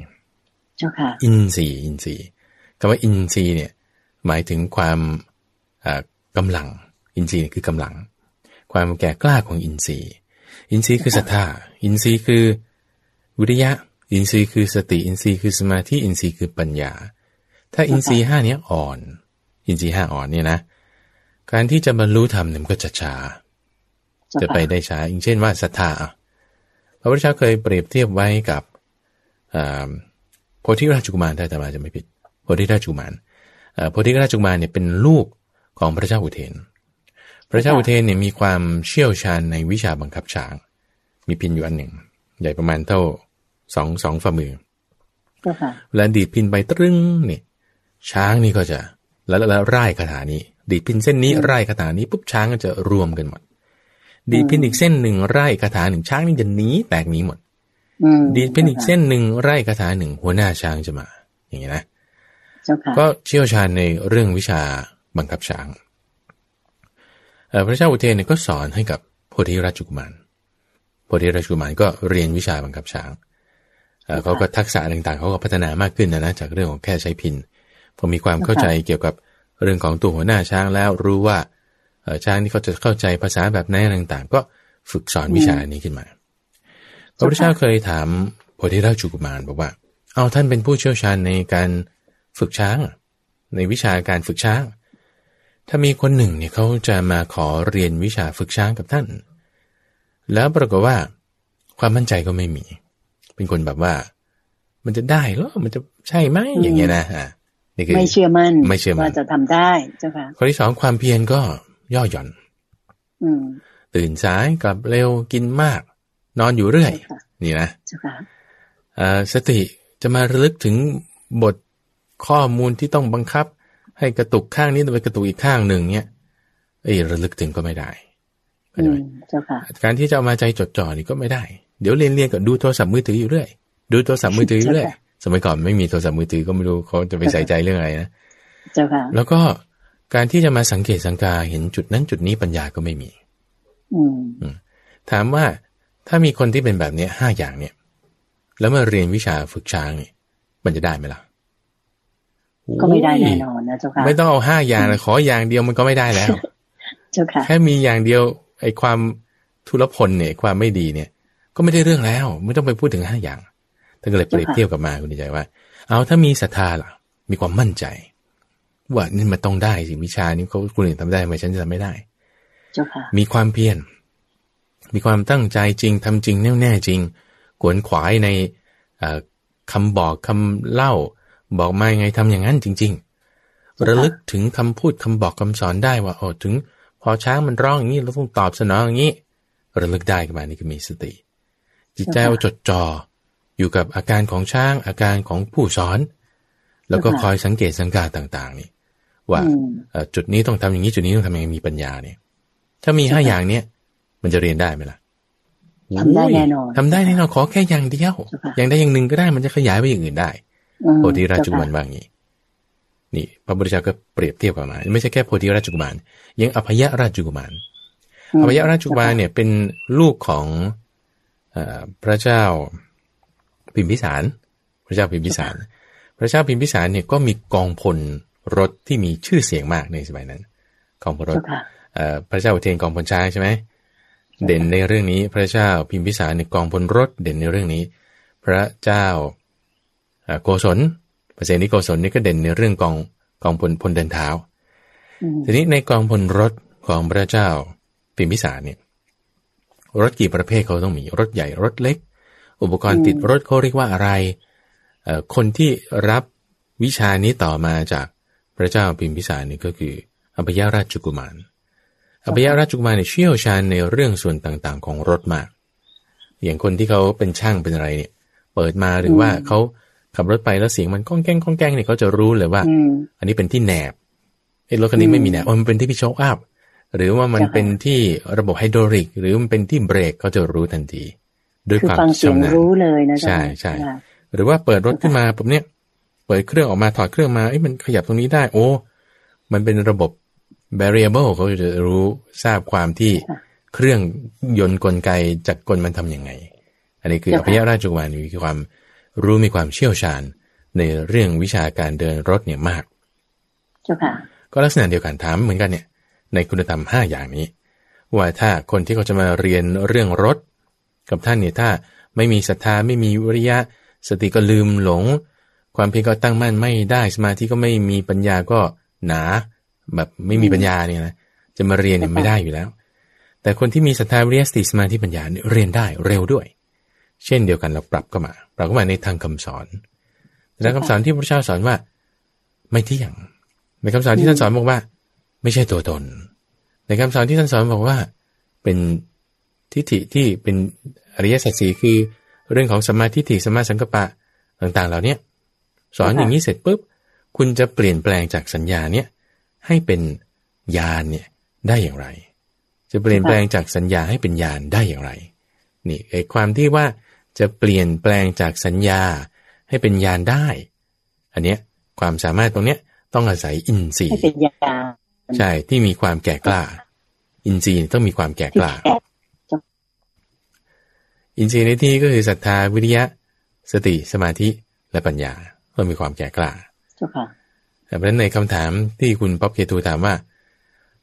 เจ้าค่ะ อินทรีย์อินทรีย์คำว่าอินทรีย์เนี่ย หมายถึงความอ่ากำลัง อินทรีย์คือกำลัง ความแก่กล้าของอินทรีย์ อินทรีย์คือศรัทธา อินทรีย์คือวิริยะ อินทรีย์คือสติ อินทรีย์คือสมาธิ อินทรีย์คือปัญญา ถ้าอินทรีย์ห้าเนี้ยอ่อน อินทรีย์ห้าอ่อนเนี่ยนะ การที่จะบรรลุธรรมเนี่ยมันก็จะช้าเจ้าจะไปค่ะได้ช้าอย่างเช่นว่าศรัทธาอะพระพุทธเจ้าเคยเปรียบเทียบไว้กับอ่าโพธิราชกุมารถ้าจะมาจะไม่ผิดโพธิราชกุมารเอ่อโพธิราชกุมารเนี่ยเป็นลูกของพระเจ้าอุเทน พระเจ้าอุเทนเนี่ยมีความเชี่ยวชาญในวิชาบังคับช้าง มีพินอยู่อันหนึ่ง ใหญ่ประมาณเท่าสองสองฝ่ามือเจ้าค่ะเวลาดีดพินไปตรึงเนี่ย ช้างนี่ก็จะแล้วแล้วร่ายคาถานี้ ดีดพินเส้นนี้ร่ายคาถานี้ปุ๊บช้างก็จะรวมกันหมด ดีดพินอีกเส้นหนึ่งไร่คาถาหนึ่งช้างนี่จะหนีแตกหนีหมดอืมดีดพินอีกเส้นหนึ่งไร่คาถาหนึ่งหัวหน้าช้างจะมา อย่างนี้นะเจ้าค่ะก็เชี่ยวชาญในเรื่องวิชาบังคับช้างเอ่อพระเจ้าอุเทนเนี่ยก็สอนให้กับโพธิราชกุมารโพธิราชกุมารก็เรียนวิชาบังคับช้างเอ่อเขาก็ทักษะต่างๆเขาก็พัฒนามากขึ้นนะนะจากเรื่องของแค่ใช้พินพ อมีความเข้าใจเกี่ยวกับเรื่องของตัวหัวหน้าช้างแล้วรู้ว่าเอ่อช้างนี่เขาจะเข้าใจภาษาแบบไหนต่างๆ ก็ฝึกสอนวิชานี้ขึ้นมา พระพุทธเจ้าเคยถามโพธิราชกุมารบอกว่า เอาท่านเป็นผู้เชี่ยวชาญในการฝึกช้างอะในวิชาการฝึกช้าง ถ้ามีคนหนึ่งเนี่ยเขาจะมาขอเรียนวิชาฝึกช้างกับท่าน แล้วปรากฏว่า ความมั่นใจก็ไม่มี เป็นคนแบบว่า มันจะได้เหรอมันจะใช่ไหมอย่างเงี้ยนะอะ นี่คือไม่เชื่อมั่นไม่เชื่อมั่นว่าจะทำได้เจ้าค่ะข้อที่สองความเพียรก็ย่อหย่อน อืมตื่นสายกลับเร็วกินมาก นอนอยู่เรื่อยเจ้าค่ะนี่นะเจ้าค่ะอ่าสติจะมาระลึกถึงบทข้อมูลที่ต้องบังคับ ให้กระตุกข้างนี้ต้องไปกระตุกอีกข้างหนึ่งเนี่ยเอ้ยระลึกถึงก็ไม่ได้เข้าอืใจไหมมเจ้าค่ะการที่จะเอามาใจจดจ่อนี่ก็ไม่ได้ เดี๋ยวเรียนเรียนก็ดูโทรศัพท์มือถืออยู่เรื่อย ดูโทรศัพท์มือถืออยู่เรื่อยใช่ค่ะ สมัยก่อนไม่มีโทรศัพท์มือถือก็ไม่รู้เขาจะไปใส่ใจเรื่องอะไรนะเจ้าค่ะ แล้วก็การที่จะมาสังเกตสังกาเห็นจุดนั้นจุดนี้ปัญญาก็ไม่มี อืมถามว่าถ้ามีคนที่เป็นแบบเนี้ยห้าอย่างเนี่ย แล้วมาเรียนวิชาฝึกช้างเนี่ยมันจะได้ไหมล่ะก็ไม่ได้โอ้ยแน่นอนนะเจ้าค่ะไม่ต้องเอาห้าอย่างเลยขออย่างเดียวมันก็ไม่ได้แล้ว เจ้าค่ะแค่มีอย่างเดียวไอ้ความทุรพลเนี่ย ความไม่ดีเนี่ย ก็ไม่ได้เรื่องแล้ว ไม่ต้องไปพูดถึงห้าอย่าง ท่านก็เลยเปรียบเทียบกับมาคุณใจว่า เอาถ้ามีศรัทธาล่ะ มีความมั่นใจ ว่านี่มันต้องได้สิวิชานี้เขาคนอื่นทำได้ทำไมฉันจะทำไม่ได้เจ้าค่ะมีความเพียรมีความตั้งใจจริงทำจริงแน่วแน่จริงขวนขวายในเอ่อคำบอกคำเล่า บอกมายังไงทำอย่างนั้นจริง ๆ ระลึกถึงคำพูดคำบอกคำสอนได้ว่าโอ้ถึง พอช้างมันร้องอย่างนี้เราต้องตอบสนองอย่างนี้ ระลึกได้ขึ้นมานี่คือมีสติ จิตใจเอาจดจ่ออ ยู่กับอาการของช้างอาการของผู้สอน แล้วก็คอยสังเกตสังกาต่างๆ นี่ ว่าอืมเอ่อจุดนี้ต้องทำอย่างนี้จุดนี้ต้องทำอย่างนี้มีปัญญาเนี่ย ถ้ามีห้าอย่างเนี้ยมันจะเรียนได้ไหมล่ะทำได้แน่นอนทำได้แน่นอนขอแค่อย่างเดียวเจ้าค่ะอย่างใดอย่างหนึ่งก็ได้มันจะขยายไปอย่างอื่นได้อืมโพธิราชกุมารเจ้ค่ะว่าอย่างนี้นี่พระพุทธเจ้าก็เปรียบเทียบกับมาไม่ใช่แค่โพธิราชกุมารยังอภยราชกุมารอภยราชกุมารเนี่ยเป็นลูกของเอ่อพระเจ้า พิมพิสาร พระเจ้าพิมพิสาร พระเจ้าพิมพิสารเนี่ยก็มีกองพลรถที่มีชื่อเสียงมากในสมัยนั้นกองพลรถเจ้าค่ะเอ่อพระเจ้าอุเทนกองพลช้างใช่ไหมเด่นในเรื่องนี้พระเจ้าพิมพิสารในกองพลรถเด่นในเรื่องนี้ พระเจ้าเอ่อโกศลพระเสนิโกศลนี่ก็เด่นในเรื่องกองกองพลพลเดินเท้าอืมทีนี้ในกองพลรถของพระเจ้าพิมพิสารเนี่ยรถกี่ประเภทเขาต้องมีรถใหญ่รถเล็ก อุปกรณ์ติดรถเขาเรียกว่าอะไรเอ่อคนที่รับวิชานี้ต่อมาจากพระเจ้าพิมพิสารนี่ก็คืออภิยราชกุมารอภิยราชกุมารเนี่ยเชี่ยวชาญในเรื่องส่วนต่างๆ ของรถมาก อย่างคนที่เขาเป็นช่างเป็นอะไรเนี่ย เปิดมาหรือว่าเขาขับรถไปแล้วเสียงมันก้องแก้งก้องแก้งเนี่ยเขาจะรู้เลยว่าอืมอันนี้เป็นที่แหนบไอ้รถคันนี้ไม่มีแหนบอ๋อมันเป็นที่พี่โชคอัพหรือว่ามันใช่ค่ะเป็นที่ระบบไฮดรอลิก หรือมันเป็นที่เบรกเขาจะรู้ทันที ด้วยคือความฟังเสียงชำนาญรู้เลยนะใช่อาจารย์ใช่ค่ะหรือว่าเปิดรถขึ้นมาปุ๊บเนี่ยเปิดเครื่องออกมาถอดเครื่องมาเอ้ยมันขยับตรงนี้ได้ โอ้มันเป็นระบบ variable เขาจะรู้ทราบความที่ค่ะเครื่องยนต์กลไกจากกลมันทำยังไง อันนี้คืออเจ้าค่ะภิยราชกุมารมีความรู้มีความเชี่ยวชาญในเรื่องวิชาการเดินรถเนี่ยมากเจ้าค่ะก็ลักษณะเดียวกันถามเหมือนกันเนี่ย ในคุณธรรมห้าอย่างนี้ ว่าถ้าคนที่เขาจะมาเรียนเรื่องรถ กับท่านเนี่ยถ้าไม่มีศรัทธาไม่มีวิริยะ สติก็ลืมหลง ความเพียรก็ตั้งมั่นไม่ได้สมาธิก็ไม่มีปัญญาก็หนา แบบไม่มีปัญญาเนี่ยนะจะมาเรียนเนี่ยไม่ได้อยู่แล้ว แต่คนที่มีศรัทธาวิริยะสติสมาธิปัญญาเนี่ยเรียนได้เร็วด้วย เช่นเดียวกันเราปรับก็มาปรับก็มาในทางคำสอนแล้วคำสอนที่พระเจ้าสอนว่า ไม่เที่ยงในคำสอนที่ท่านสอนบอกว่า ไม่ใช่ตัวตน ในคำสอนที่ท่านสอนบอกว่า เป็น ทิฏฐิที่เป็นอริยสัจสีคือ เรื่องของสมมาทิฏฐิสมมาสังกปะต่างๆเหล่าเนี้ยสอนอย่างนี้เสร็จปุ๊บคุณจะเปลี่ยนแปลงจากสัญญาเนี่ยให้เป็นญาณเนี่ยได้อย่างไร จะเปลี่ยนแปลงจากสัญญาให้เป็นญาณได้อย่างไร นี่ไอ้ความที่ว่าจะเปลี่ยนแปลงจากสัญญาให้เป็นญาณได้ อันเนี้ยความสามารถตรงเนี้ยต้องอาศัยอินทรีให้ย์เป็นยาใช่ที่มีความแก่กล้า อินทรีย์ต้องมีความแก่กล้าที่แก่ อินทรีย์ในที่ก็คือศรัทธาวิริยะ สติสมาธิและปัญญาต้องมีความแก่กล้าเจ้าค่ะเพราะฉะนั้นในคำถามที่คุณป๊อบเคทูถามว่า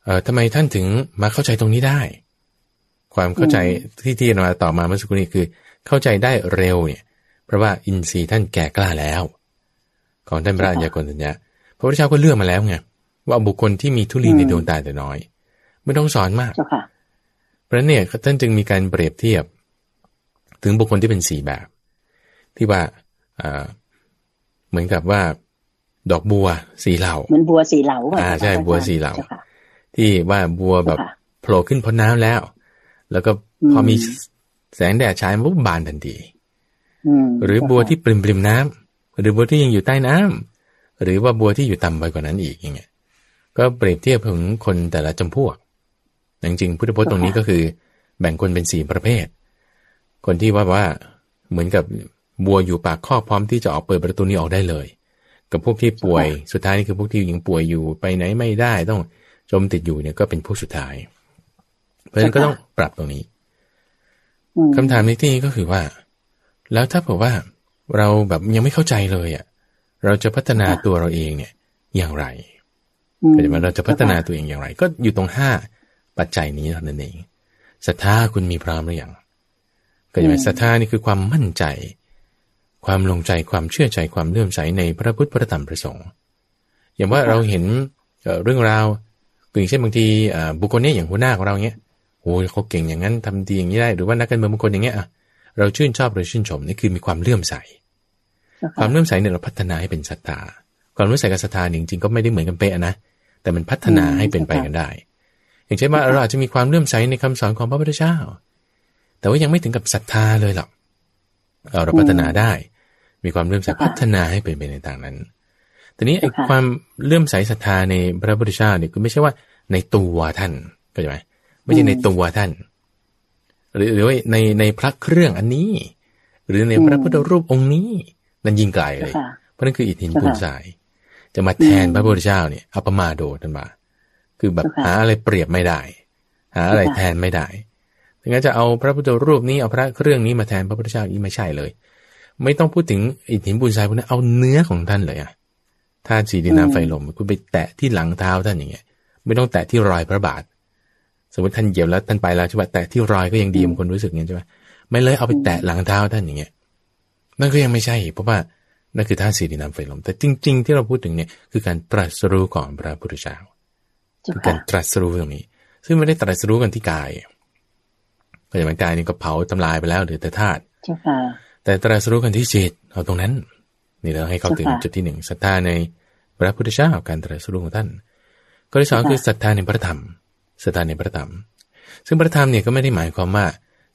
เอ่อทำไมท่านถึงมาเข้าใจตรงนี้ได้ ความเข้าใจที่ที่เราต่อบมาเมื่อสักครู่นี้คือ เข้าใจได้เร็วเนี่ย เพราะว่าอินทรีย์ท่านแก่กล้าแล้ว ของท่านพระอัญญากรสัญญาพระพุทธเจ้าก็เลือกมาแล้วไงว่าบุคคลที่มีทุลีในดวงตาแต่น้อย ไม่ต้องสอนมากเจ้าค่ะเพราะฉะนั้นเนี่ยท่านจึงมีการเปรียบเทียบ ถึงบุคคลที่เป็นสี่แบบ ที่ว่าอ่าเหมือนกับว่า ดอกบัวสีเหล่าเหมือนบัวสีเหลาอ่าใช่บัวสีเหลาจ้ค่ะที่ว่าบัวแบบเจ้าค่ะโผล่ขึ้นพ้นน้ำแล้ว แล้วก็พอมีแสงแดดฉายมันปุ๊บบานทันทีอืมหรือบัวที่ปริมปริมน้ำหรือบัวที่ยังอยู่ใต้น้ำหรือว่าบัวที่อยู่ต่ำไปกว่านั้นอีกอย่างเงี้ยก็เปรียบเทียบถึงคนแต่ละจำพวกจริงๆพุทธพจน์ตรงนี้ก็คือ แบ่งคนเป็นสี่ประเภท คนที่ว่าว่าเหมือนกับบัวอยู่ปากคอกพร้อมที่จะออกเปิดประตูนี้ออกได้เลย กับพวกที่ป่วยสุดท้ายนี่คือพวกที่ยังป่วยอยู่ไปไหนไม่ได้ต้องจมติดอยู่เนี่ยก็เป็นพวกสุดท้าย เพราะฉะนั้นก็ต้องปรับตรงนี้อืมคำถามในที่นี้ก็คือว่า แล้วถ้าเผื่อว่าเราแบบยังไม่เข้าใจเลยอะ เราจะพัฒนาตัวเราเองเนี่ย อย่างไรอืมก็จะมาเราจะพัฒนาตัวเองอย่างไร ก็อยู่ตรงห้าปัจจัยนี้เท่านั้นเองศรัทธาคุณมีพร้อมหรือยัง ก็จะเป็นศรัทธานี่คือความมั่นใจ ความลงใจความเชื่อใจความเลื่อมใสในพระพุทธพระธรรมพระสงฆ์อย่างว่าเราเห็นเอ่อเรื่องราวอย่างเช่นบางทีอ่าบุคคลเนี้ยอย่างหัวหน้าของเราเนี้ยโอ้ยเขาเก่งอย่างนั้นทำดีอย่างนี้ได้หรือว่านักการเมืองบางคนอย่างเงี้ยอะเราชื่นชอบเราชื่นชมนี่คือมีความเลื่อมใสเจ้าควาค่ะมเลื่อมใสเนี่ยเราพัฒนาให้เป็นศรัทธาความเลื่อมใสกับศรัทธาเนี่ยจริงๆก็ไม่ได้เหมือนกันเป๊ะนะแต่มันพัฒนาให้เป็นไปกันได้ อย่างเช่นว่าเราอาจจะมีความเลื่อมใสในคำสอนของพระพุทธเจ้า แต่ว่ายังไม่ถึงกับศรัทธาเลยหรอกเอาเราพัฒนาได้ มีความเลื่อมใสพัฒนาให้เป็นไปในทางนั้นทีนี้ไอ้ความเลื่อมใสศรัทธาในพระพุทธเจ้าเนี่ยคือไม่ใช่ว่าในตัวท่านเข้าใจไหมไม่ใช่ในตัวท่าน หรือหรือว่าในในพระเครื่องอันนี้ หรือในพระพุทธรูปองค์นี้ นั่นยิ่งไกลเลยเจ้าค่ะเพราะนั่นคืออิฐหินเจ้าค่ะปูนทราย จะมาแทนอืมพระพุทธเจ้าเนี่ยอัปมาโดท่านว่าคือแบบเจ้าค่ะหาอะไรเปรียบไม่ได้ หาอะไรเจ้าค่ะแทนไม่ได้ ดังนั้นจะเอาพระพุทธรูปนี้เอาพระเครื่องนี้มาแทนพระพุทธเจ้าอีกไม่ใช่เลย ไม่ต้องพูดถึงอิฐหินปูนทรายพวกนั้นเอาเนื้อของท่านเลยอะธาตุสีดินน้ำไฟลมคุณไปแตะที่หลังเท้าท่านอย่างเงี้ย ไม่ต้องแตะที่รอยพระบาท สมมติท่านเหยียบแล้วท่านไปแล้วใช่ไหมแตะที่รอยก็ยังดีบางคนรู้สึกอย่างนี้ใช่ไหมไม่เลยเอาไปแตะหลังเท้าท่านอย่างเงี้ยนั่นก็ยังไม่ใช่เพราะว่านั่นคือธาตุสี่ดินน้ำไฟลม แต่จริง ๆ ที่เราพูดถึงเนี่ยคือการตรัสรู้ของพระพุทธเจ้าเจ้าคือการค่ะตรัสรู้ตรงนี้ ซึ่งไม่ได้ตรัสรู้กันที่กาย ก็อย่างกายนี่ก็เผาทำลายไปแล้วเหลือแต่ธาตุเจ้าค่ะแต่ตรัสรู้กันที่จิตเอาตรงนั้น นี่เราให้เขาถึงเจ้าค่ะจุดที่หนึ่งศรัทธาในพระพุทธเจ้าการตรัสรู้ของท่านข้อที่สองเจ้าค่ะคือศรัทธาในพระธรรมศรัทธาในพระธรรม ซึ่งพระธรรมเนี่ยก็ไม่ได้หมายความว่า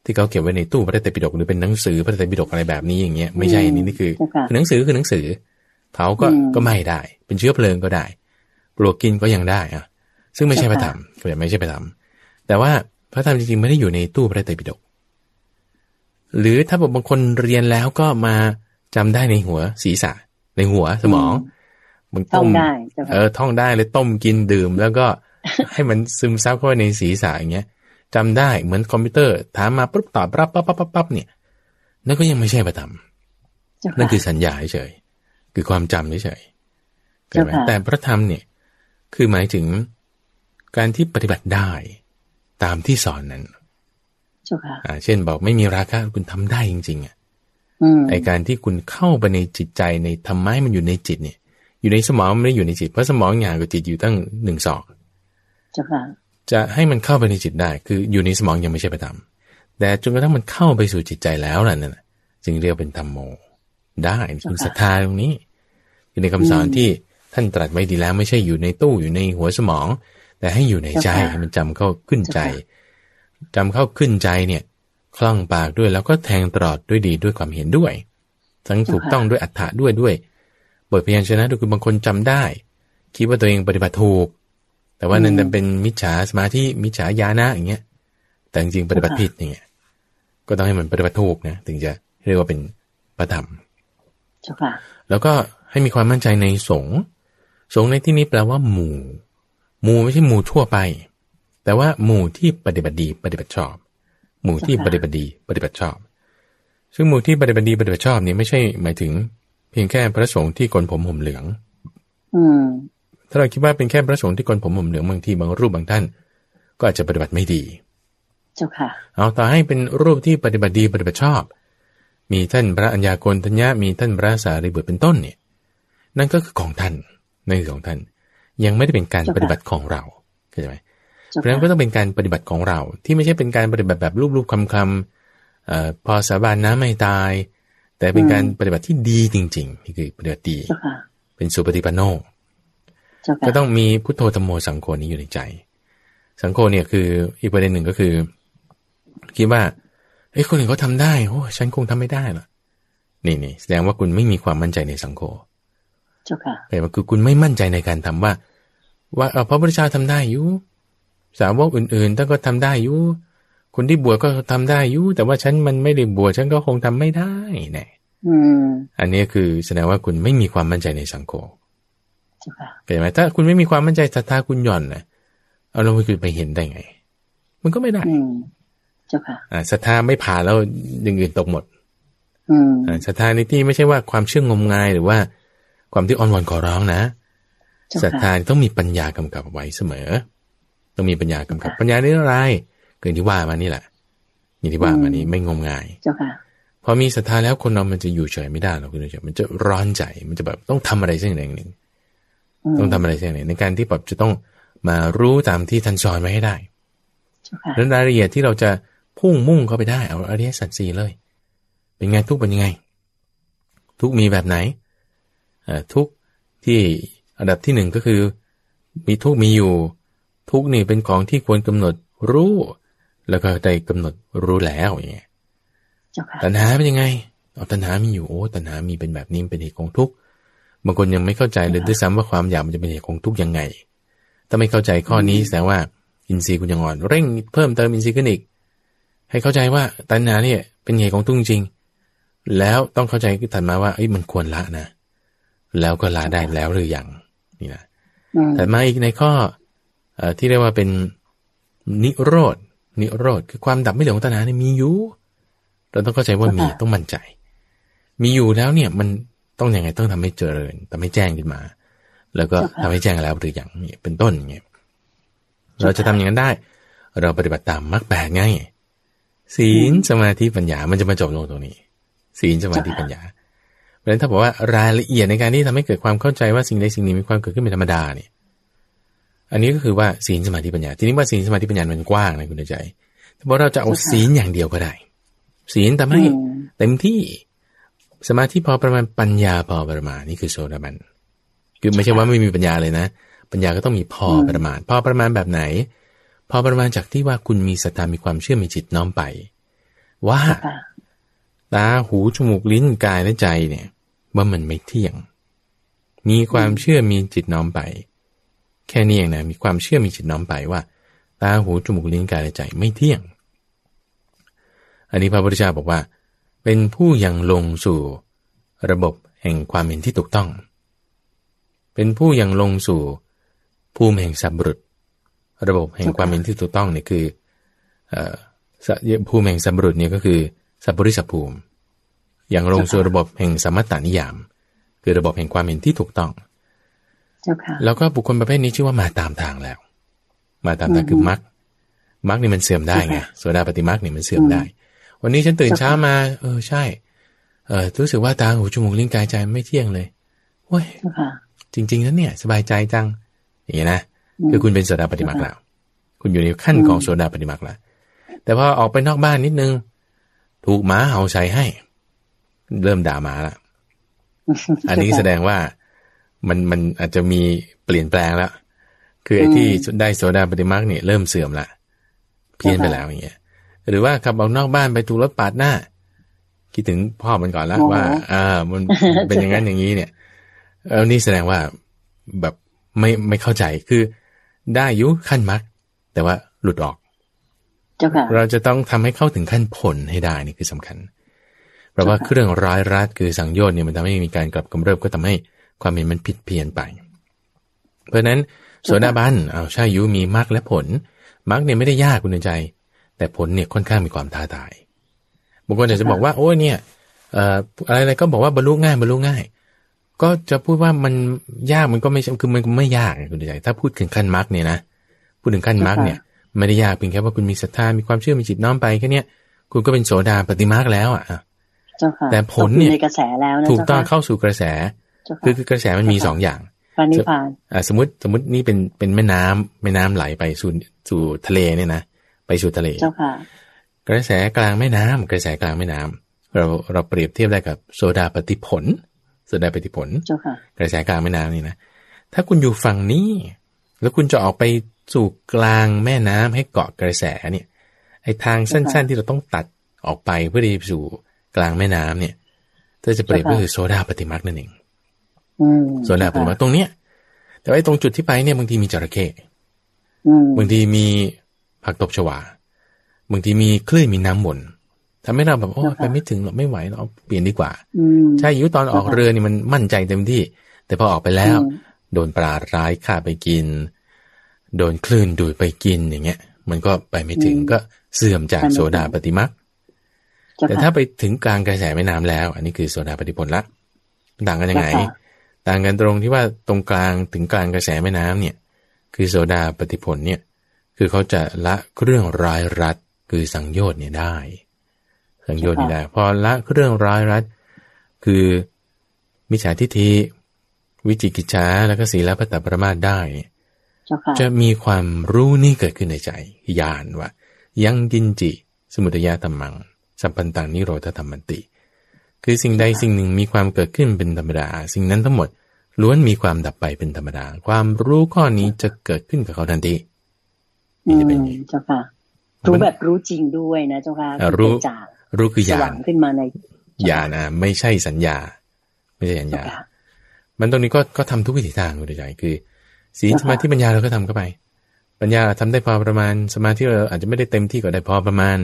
ที่เขาเก็บไว้ในตู้พระไตรปิฎกหรือเป็นหนังสือพระไตรปิฎกอะไรแบบนี้อย่างเงี้ยไม่ใช่อันนี้นี่คือเจ้าค่ะคือหนังสือคือหนังสือเผาก็อืมก็ไหม่ได้ เป็นเชื้อเพลิงก็ได้ ปลวกกินก็ยังได้อะซึ่งไม่ใช่พระธรรมก็ไม่ใช่พระธรรมแต่ว่า พระธรรมจริงๆไม่ได้อยู่ในตู้พระไตรปิฎกหรือถ้าบางคนเรียนแล้วก็มาจำได้ในหัวศีรษะ ในหัวสมองมันต้อต้งมได้เจ้าเอค่ะอท่องได้เลยต้มกินดื่ม แล้วก็ให้มันซึมซับเข้าไปในศีรษะอย่างเงี้ยจำได้เหมือนคอมพิวเตอร์ถามมาปุ๊บตอบรับปั๊บปั๊บปั๊บปั๊บเนี่ยนั่นก็ยังไม่ใช่ประธรรมเจ้านั่นค่ะคือสัญญาเฉยๆคือความจำเฉยๆเข้าใจไหมเจ้าค่ะแต่พระธรรมเนี่ย คือหมายถึงการที่ปฏิบัติได้ ตามที่สอนนั้นเจ้าค่ะอ่า เช่นบอกไม่มีราคะคุณทำได้จริง ๆอะอืมไอการที่คุณเข้าไปในจิตใจในธรรมะให้มันอยู่ในจิตเนี่ย อยู่ในสมองมันไม่ได้อยู่ในจิตเพราะสมองอย่างกับจิตอยู่ตั้งหนึ่งศอกเจ้าค่ะจะให้มันเข้าไปในจิตได้ คืออยู่ในสมองยังไม่ใช่ประธรรมแต่จนกระทั่งมันเข้าไปสู่จิตใจแล้วล่ะนั่นน่ะจึงเรียกเป็นธรรมโม ได้คือศรัทธาตรงนี้คือในคำสอนที่ท่านตรัสไว้ดีแล้วไม่ใช่อยู่ในตู้อยู่ในหัวสมอง แต่ให้อยู่ในใจให้มันจำเข้าขึ้นใจจำเข้าขึ้นใจเนี่ยคล่องปากด้วยแล้วก็แทงตลอดด้วยดีด้วยความเห็นด้วย ทั้งถูกต้องด้วยอัฏฐะด้วยด้วยบทพยัญชนะด้วยคือบางคนจำได้ คิดว่าตัวเองปฏิบัติถูก แต่ว่านั่นเป็นมิจฉาสมาธิมิจฉาญาณะอย่างเงี้ย แต่จริงๆปฏิบัติผิดอย่างเงี้ยก็ต้องให้มันปฏิบัติถูกนะถึงจะเรียกว่าเป็นพระธรรมเจ้าค่ะแล้วก็ให้มีความมั่นใจในสงฆ์สงฆ์ในที่นี้แปลว่าหมู่ หมู่ไม่ใช่หมู่ทั่วไป แต่ว่าหมู่ที่ปฏิบัติดีปฏิบัติชอบ หมู่ที่ปฏิบัติดีปฏิบัติชอบ ซึ่งหมู่ที่ปฏิบัติดีปฏิบัติชอบเนี่ยไม่ใช่หมายถึง เพียงแค่พระสงฆ์ที่โกนผมห่มเหลืองอืมถ้าเราคิดว่าเป็นแค่พระสงฆ์ที่โกนผมห่มเหลืองบางทีบางรูปบางท่าน ก็อาจจะปฏิบัติไม่ดี เจ้าค่ะ เอาต่อให้เป็นรูปที่ปฏิบัติดีปฏิบัติชอบ มีท่านพระอัญญาโกณทัญญะมีท่านพระสารีบุตรเป็นต้นเนี่ย นั่นก็คือของท่านนั่นคือของท่าน ยังไม่ได้เป็นการเจ้าค่ะปฏิบัติของเราเข้าใจไหมเจ้าเพราะฉะนั้นก็ค่ะต้องเป็นการปฏิบัติของเรา ที่ไม่ใช่เป็นการปฏิบัติแบบรูปๆคำๆเอ่อพอสาบานน้ำไม่ตาย แต่เป็นการปฏิบัติที่ดีจริงๆนี่คือปฏิบัติดีเจ้าค่ะเป็นสุปฏิปันโนเจ้าค่ะก็ต้องมีพุทโธธรรมโมสังโฆนี้อยู่ในใจ สังโฆเนี่ยคืออีกประเด็นหนึ่งก็คือ คิดว่าเฮ้ยคนอื่นเขาทำได้โอ้ฉันคงทำไม่ได้หรอกนี่นี่แสดงว่าคุณไม่มีความมั่นใจในสังโฆ เจ้าค่ะแปลว่าคือคุณไม่มั่นใจในการทำว่า ว่าเออพระพุทธเจ้าทำได้อยู่ สาวกอื่นๆท่านก็ทำได้อยู่คนที่บวชก็ทำได้อยู่แต่ว่าฉันมันไม่ได้บวชฉันก็คงทำไม่ได้แน่อืมอันนี้คือแสดงว่าคุณไม่มีความมั่นใจในสังโฆเจ้าค่ะเข้าใจไหมถ้าคุณไม่มีความมั่นใจศรัทธาคุณหย่อนนะเอาแล้วคุณไปเห็นได้ไง มันก็ไม่ได้อืมเจ้าค่ะอ่าศรัทธาไม่ผ่านแล้วอย่างอื่นตกหมดอืมอ่าศรัทธาในที่ไม่ใช่ว่าความเชื่องมงายหรือว่า ความที่อ่อนหวานขอร้องนะเจ้าศรัทธาค่ะต้องมีปัญญากำกับไว้เสมอ ต้องมีปัญญากำกับปัญญาในอะไรเกินที่ว่ามานี่แหละนี่ที่ว่ามานี้ไม่งมงายเจ้าค่ะพอมีศรัทธาแล้วคนเรามันจะอยู่เฉยไม่ได้หรอกคุณผู้ชมมันจะร้อนใจมันจะแบบต้องทำอะไรสักอย่างหนึ่งมต้องทำอะไรสักอย่างหนึ่งในการที่แบบจะต้องมารู้ตามที่ท่านสอนไว้ให้ได้เจ้าค่ะแล้วรายละเอียดที่เราจะพุ่งมุ่งเข้าไปได้เอาอริยสัจสี่เลย เป็นไงทุกข์เป็นยังไง ทุกข์มีแบบไหนเอ่อ ทุกข์ที่อันดับที่หนึ่งก็คือ มีทุกข์มีอยู่ ทุกข์นี่เป็นของที่ควรกำหนดรู้ แล้วก็ได้กำหนดรู้แล้วอย่างเงี้ยเจ้าค่ะตัณหาเป็นยังไงเอาตัณหามีอยู่โอ้ตัณหามีเป็นแบบนี้เป็นเหตุของทุกข์บางคนยังไม่เข้าใจเลยด้วยซ้ำว่าความอยากมันจะเป็นเหตุของทุกข์ยังไง ถ้าไม่เข้าใจข้อนี้แสดงว่าอินทรีย์คุณยังอ่อน เร่งเพิ่มเติมอินทรีย์ขึ้นอีก ให้เข้าใจว่าตัณหาเนี่ยเป็นเหตุของทุกข์จริง แล้วต้องเข้าใจถัดมาว่าเอ้ยมันควรละนะ แล้วก็ละได้แล้วหรือยังนี่นะอืมถัดมาอีกในข้อเอ่อที่เรียกว่าเป็นนิโรธนิโรธคือความดับไม่เหลือของตัณหาเนี่ยมีอยู่เราต้องเข้าใจว่ามีต้องมั่นใจ มีอยู่แล้วเนี่ยมันต้องยังไงต้องทำให้เจริญทำให้แจ้งขึ้นมา แล้วก็ทำให้แจ้งแล้วหรือยังเนี่ยเป็นต้นอย่างเงี้ยเราจะทำอย่างนั้นได้ เราปฏิบัติตามมรรคแปดไงศีลสมาธิปัญญามันจะมาจบลงตรงนี้ ศีลสมาธิปัญญา เพราะฉะนั้นถ้าบอกว่ารายละเอียดในการที่ทำให้เกิดความเข้าใจว่าสิ่งใดสิ่งหนึ่งมีความเกิดขึ้นเป็นธรรมดาเนี่ย อันนี้ก็คือว่าศีลสมาธิปัญญา ทีนี้ว่าศีลสมาธิปัญญามันกว้างนะคุณใจแต่ว่าเราจะเอาศีลอย่างเดียวก็ได้ ศีลทำให้เต็มที่สมาธิพอประมาณปัญญาพอประมาณนี่คือโซดาบันคือไม่ใช่ว่าไม่มีปัญญาเลยนะ ปัญญาก็ต้องมีพอประมาณ พอประมาณแบบไหน พอประมาณจากที่ว่าคุณมีศรัทธามีความเชื่อมีจิตน้อมไป ว่า ตาหูจมูกลิ้นกายและใจเนี่ย ว่ามันไม่เที่ยง มีความเชื่อมีจิตน้อมไป แค่นี้เองนะมีความเชื่อมีจิตน้อมไปว่าตาหูจมูกลิ้นกายและใจไม่เที่ยง อันนี้พระพุทธเจ้าบอกว่า เป็นผู้ยังลงสู่ระบบแห่งความเห็นที่ถูกต้อง เป็นผู้ยังลงสู่ภูมิแห่งสัมบุตระบบแห่งความเห็นที่ถูกต้องเนี่ยคือภูมิแห่งสัมบุตเนี่ยก็คือ สัพปริสัพภูมิ อย่างลงสู่ระบบแห่งสมัตตานิยาม คือระบบแห่งความเห็นที่ถูกต้องแล้วก็บุคคลประเภทนี้ชื่อว่ามาตามทางแล้ว มาตามทางคือมรรคมรรคนี่มันเสื่อมได้ไงโสดาปฏิมรรคนี่มันเสื่อมได้ วันนี้ฉันตื่นเช้ามา เออใช่ เออรู้สึกว่าตาหูจมูกลิ้นกายใจไม่เที่ยงเลยเว้ยจริงๆนั้นเนี่ย สบายใจจัง อย่างนี้นะคือคุณเป็นโสดาปฏิมรรคแล้ว คุณอยู่ในขั้นของโสดาปฏิมรรคแล้วแต่พอออกไปนอกบ้านนิดนึง ถูกหมาเห่าใส่ให้ เริ่มด่าหมาละอันนี้แสดงว่ามันมันอาจจะมีเปลี่ยนแปลงแล้วคือไอ้ที่ได้โซดาปฏิมาคเนี่ยเริ่มเสื่อมละเพี้ยนไปแล้วอย่างเงี้ยหรือว่าขับออกนอกบ้านไปถูกรถปาดหน้า คิดถึงพ่อมันก่อนแล้วว่าอ่ามันเป็นอย่างนั้นอย่างนี้เนี่ยเออนี่แสดงว่าแบบไม่ไม่เข้าใจคือได้ยุขั้นมรรคแต่ว่าหลุดออก เราจะต้องทำให้เข้าถึงขั้นผลให้ได้นี่คือสำคัญ เพราะว่าเครื่องร้ายรัดคือสังโยชน์เนี่ยมันทำให้มีการกลับกำเริบก็ทำให้ความเห็นมันผิดเพี้ยนไป เพราะนั้นโสดาบันเอาใช่ยุมีมรรคและผลมรรคเนี่ยไม่ได้ยากคุณใจ แต่ผลเนี่ยค่อนข้างมีความท้าทายบางคนอาจจะบอกว่าโอ้ยเนี่ยอะไรอะไรก็บอกว่าบรรลุง่ายบรรลุง่าย ก็จะพูดว่ามันยากมันก็ไม่คือมันไม่ยากคุณใจ ถ้าพูดถึงขั้นมรรคเนี่ยนะพูดถึงขั้นมรรคเนี่ย ไม่ได้ยากเพียงแค่ว่าคุณมีศรัทธามีความเชื่อมีจิตน้อมไปแค่นี้คุณก็เป็นโสดาปฏิมาคแล้วอะแต่ผลเนี่ยถูกต้องเข้าสู่กระแส คือคือกระแสมันมีสองอย่างนิพานสมมติสมมตินี่เป็นเป็นแม่น้ำแม่น้ำไหลไปสู่สู่ทะเลเนี่ยนะไปสู่ทะเลกระแสกลางแม่น้ำกระแสกลางแม่น้ำเราเราเปรียบเทียบได้กับโซดาปฏิผลโซดาปฏิผลกระแสกลางแม่น้ำนี่นะถ้าคุณอยู่ฝั่งนี้ แล้วคุณจะออกไป สู่กลางแม่น้ำให้เกาะกระแสเนี่ยไอ้ทางสั้น ๆ ที่เราต้องตัดออกไปเพื่อที่สู่กลางแม่น้ำเนี่ยถ้าจะเปรียบก็คือโซดาปฏิมาคนั่นเองโซดาปฏิมาคตรงเนี้ยแต่ว่าตรงจุดที่ไปเนี่ยบางทีมีจระเข้บางทีมีผักตบชวาบางทีมีคลื่นมีน้ำหมุนทำให้เราแบบโอ้ไปไม่ถึงเราไม่ไหวเราเปลี่ยนดีกว่าใช่ยุตอนออกเรือนี่มันมั่นใจเต็มที่ แต่พอออกไปแล้ว โดนปลาร้ายฆ่าไปกิน โดนคลื่นดูดไปกินอย่างเงี้ย มันก็ไปไม่ถึงก็เสื่อมจากโซดาปฏิมักแต่ถ้าไปถึงกลางกระแสแม่น้ำแล้ว อันนี้คือโซดาปฏิผลละต่างกันยังไง ต่างกันตรงที่ว่าตรงกลางถึงกลางกระแสแม่น้ำเนี่ย คือโซดาปฏิผลเนี่ย คือเขาจะละเครื่องร้ายรัดคือสังโยชน์เนี่ยได้ สังโยชน์นี่ได้พอละเครื่องร้ายรัดคือมิจฉาทิฏฐิวิจิกิจฉาแล้วก็ศีลพัตตปรมาได้ จะมีความรู้นี่เกิดขึ้นในใจญาณว่า ยังกินจิ สมุทยาธรรมัง สัมปันตังนิโรธธรรมันติ คือสิ่งใดสิ่งหนึ่งมีความเกิดขึ้นเป็นธรรมดา สิ่งนั้นทั้งหมดล้วนมีความดับไปเป็นธรรมดา ความรู้ข้อนี้จะเกิดขึ้นกับเขาทันทีนี่จะเป็นอย่างนี้เจ้าค่ะ รู้แบบรู้จริงด้วยนะเจ้าค่ะรู้รู้คือญาณขึ้นมาในญาณนะไม่ใช่สัญญา ไม่ใช่สัญญา มันตรงนี้ก็ก็ทำทุกวิถีทางคุณใจคือ ศีลสมาธิปัญญาเราก็ทำเข้าไป ปัญญาทำได้พอประมาณสมาธิเราอาจจะไม่ได้เต็มที่ก็ได้พอประมาณ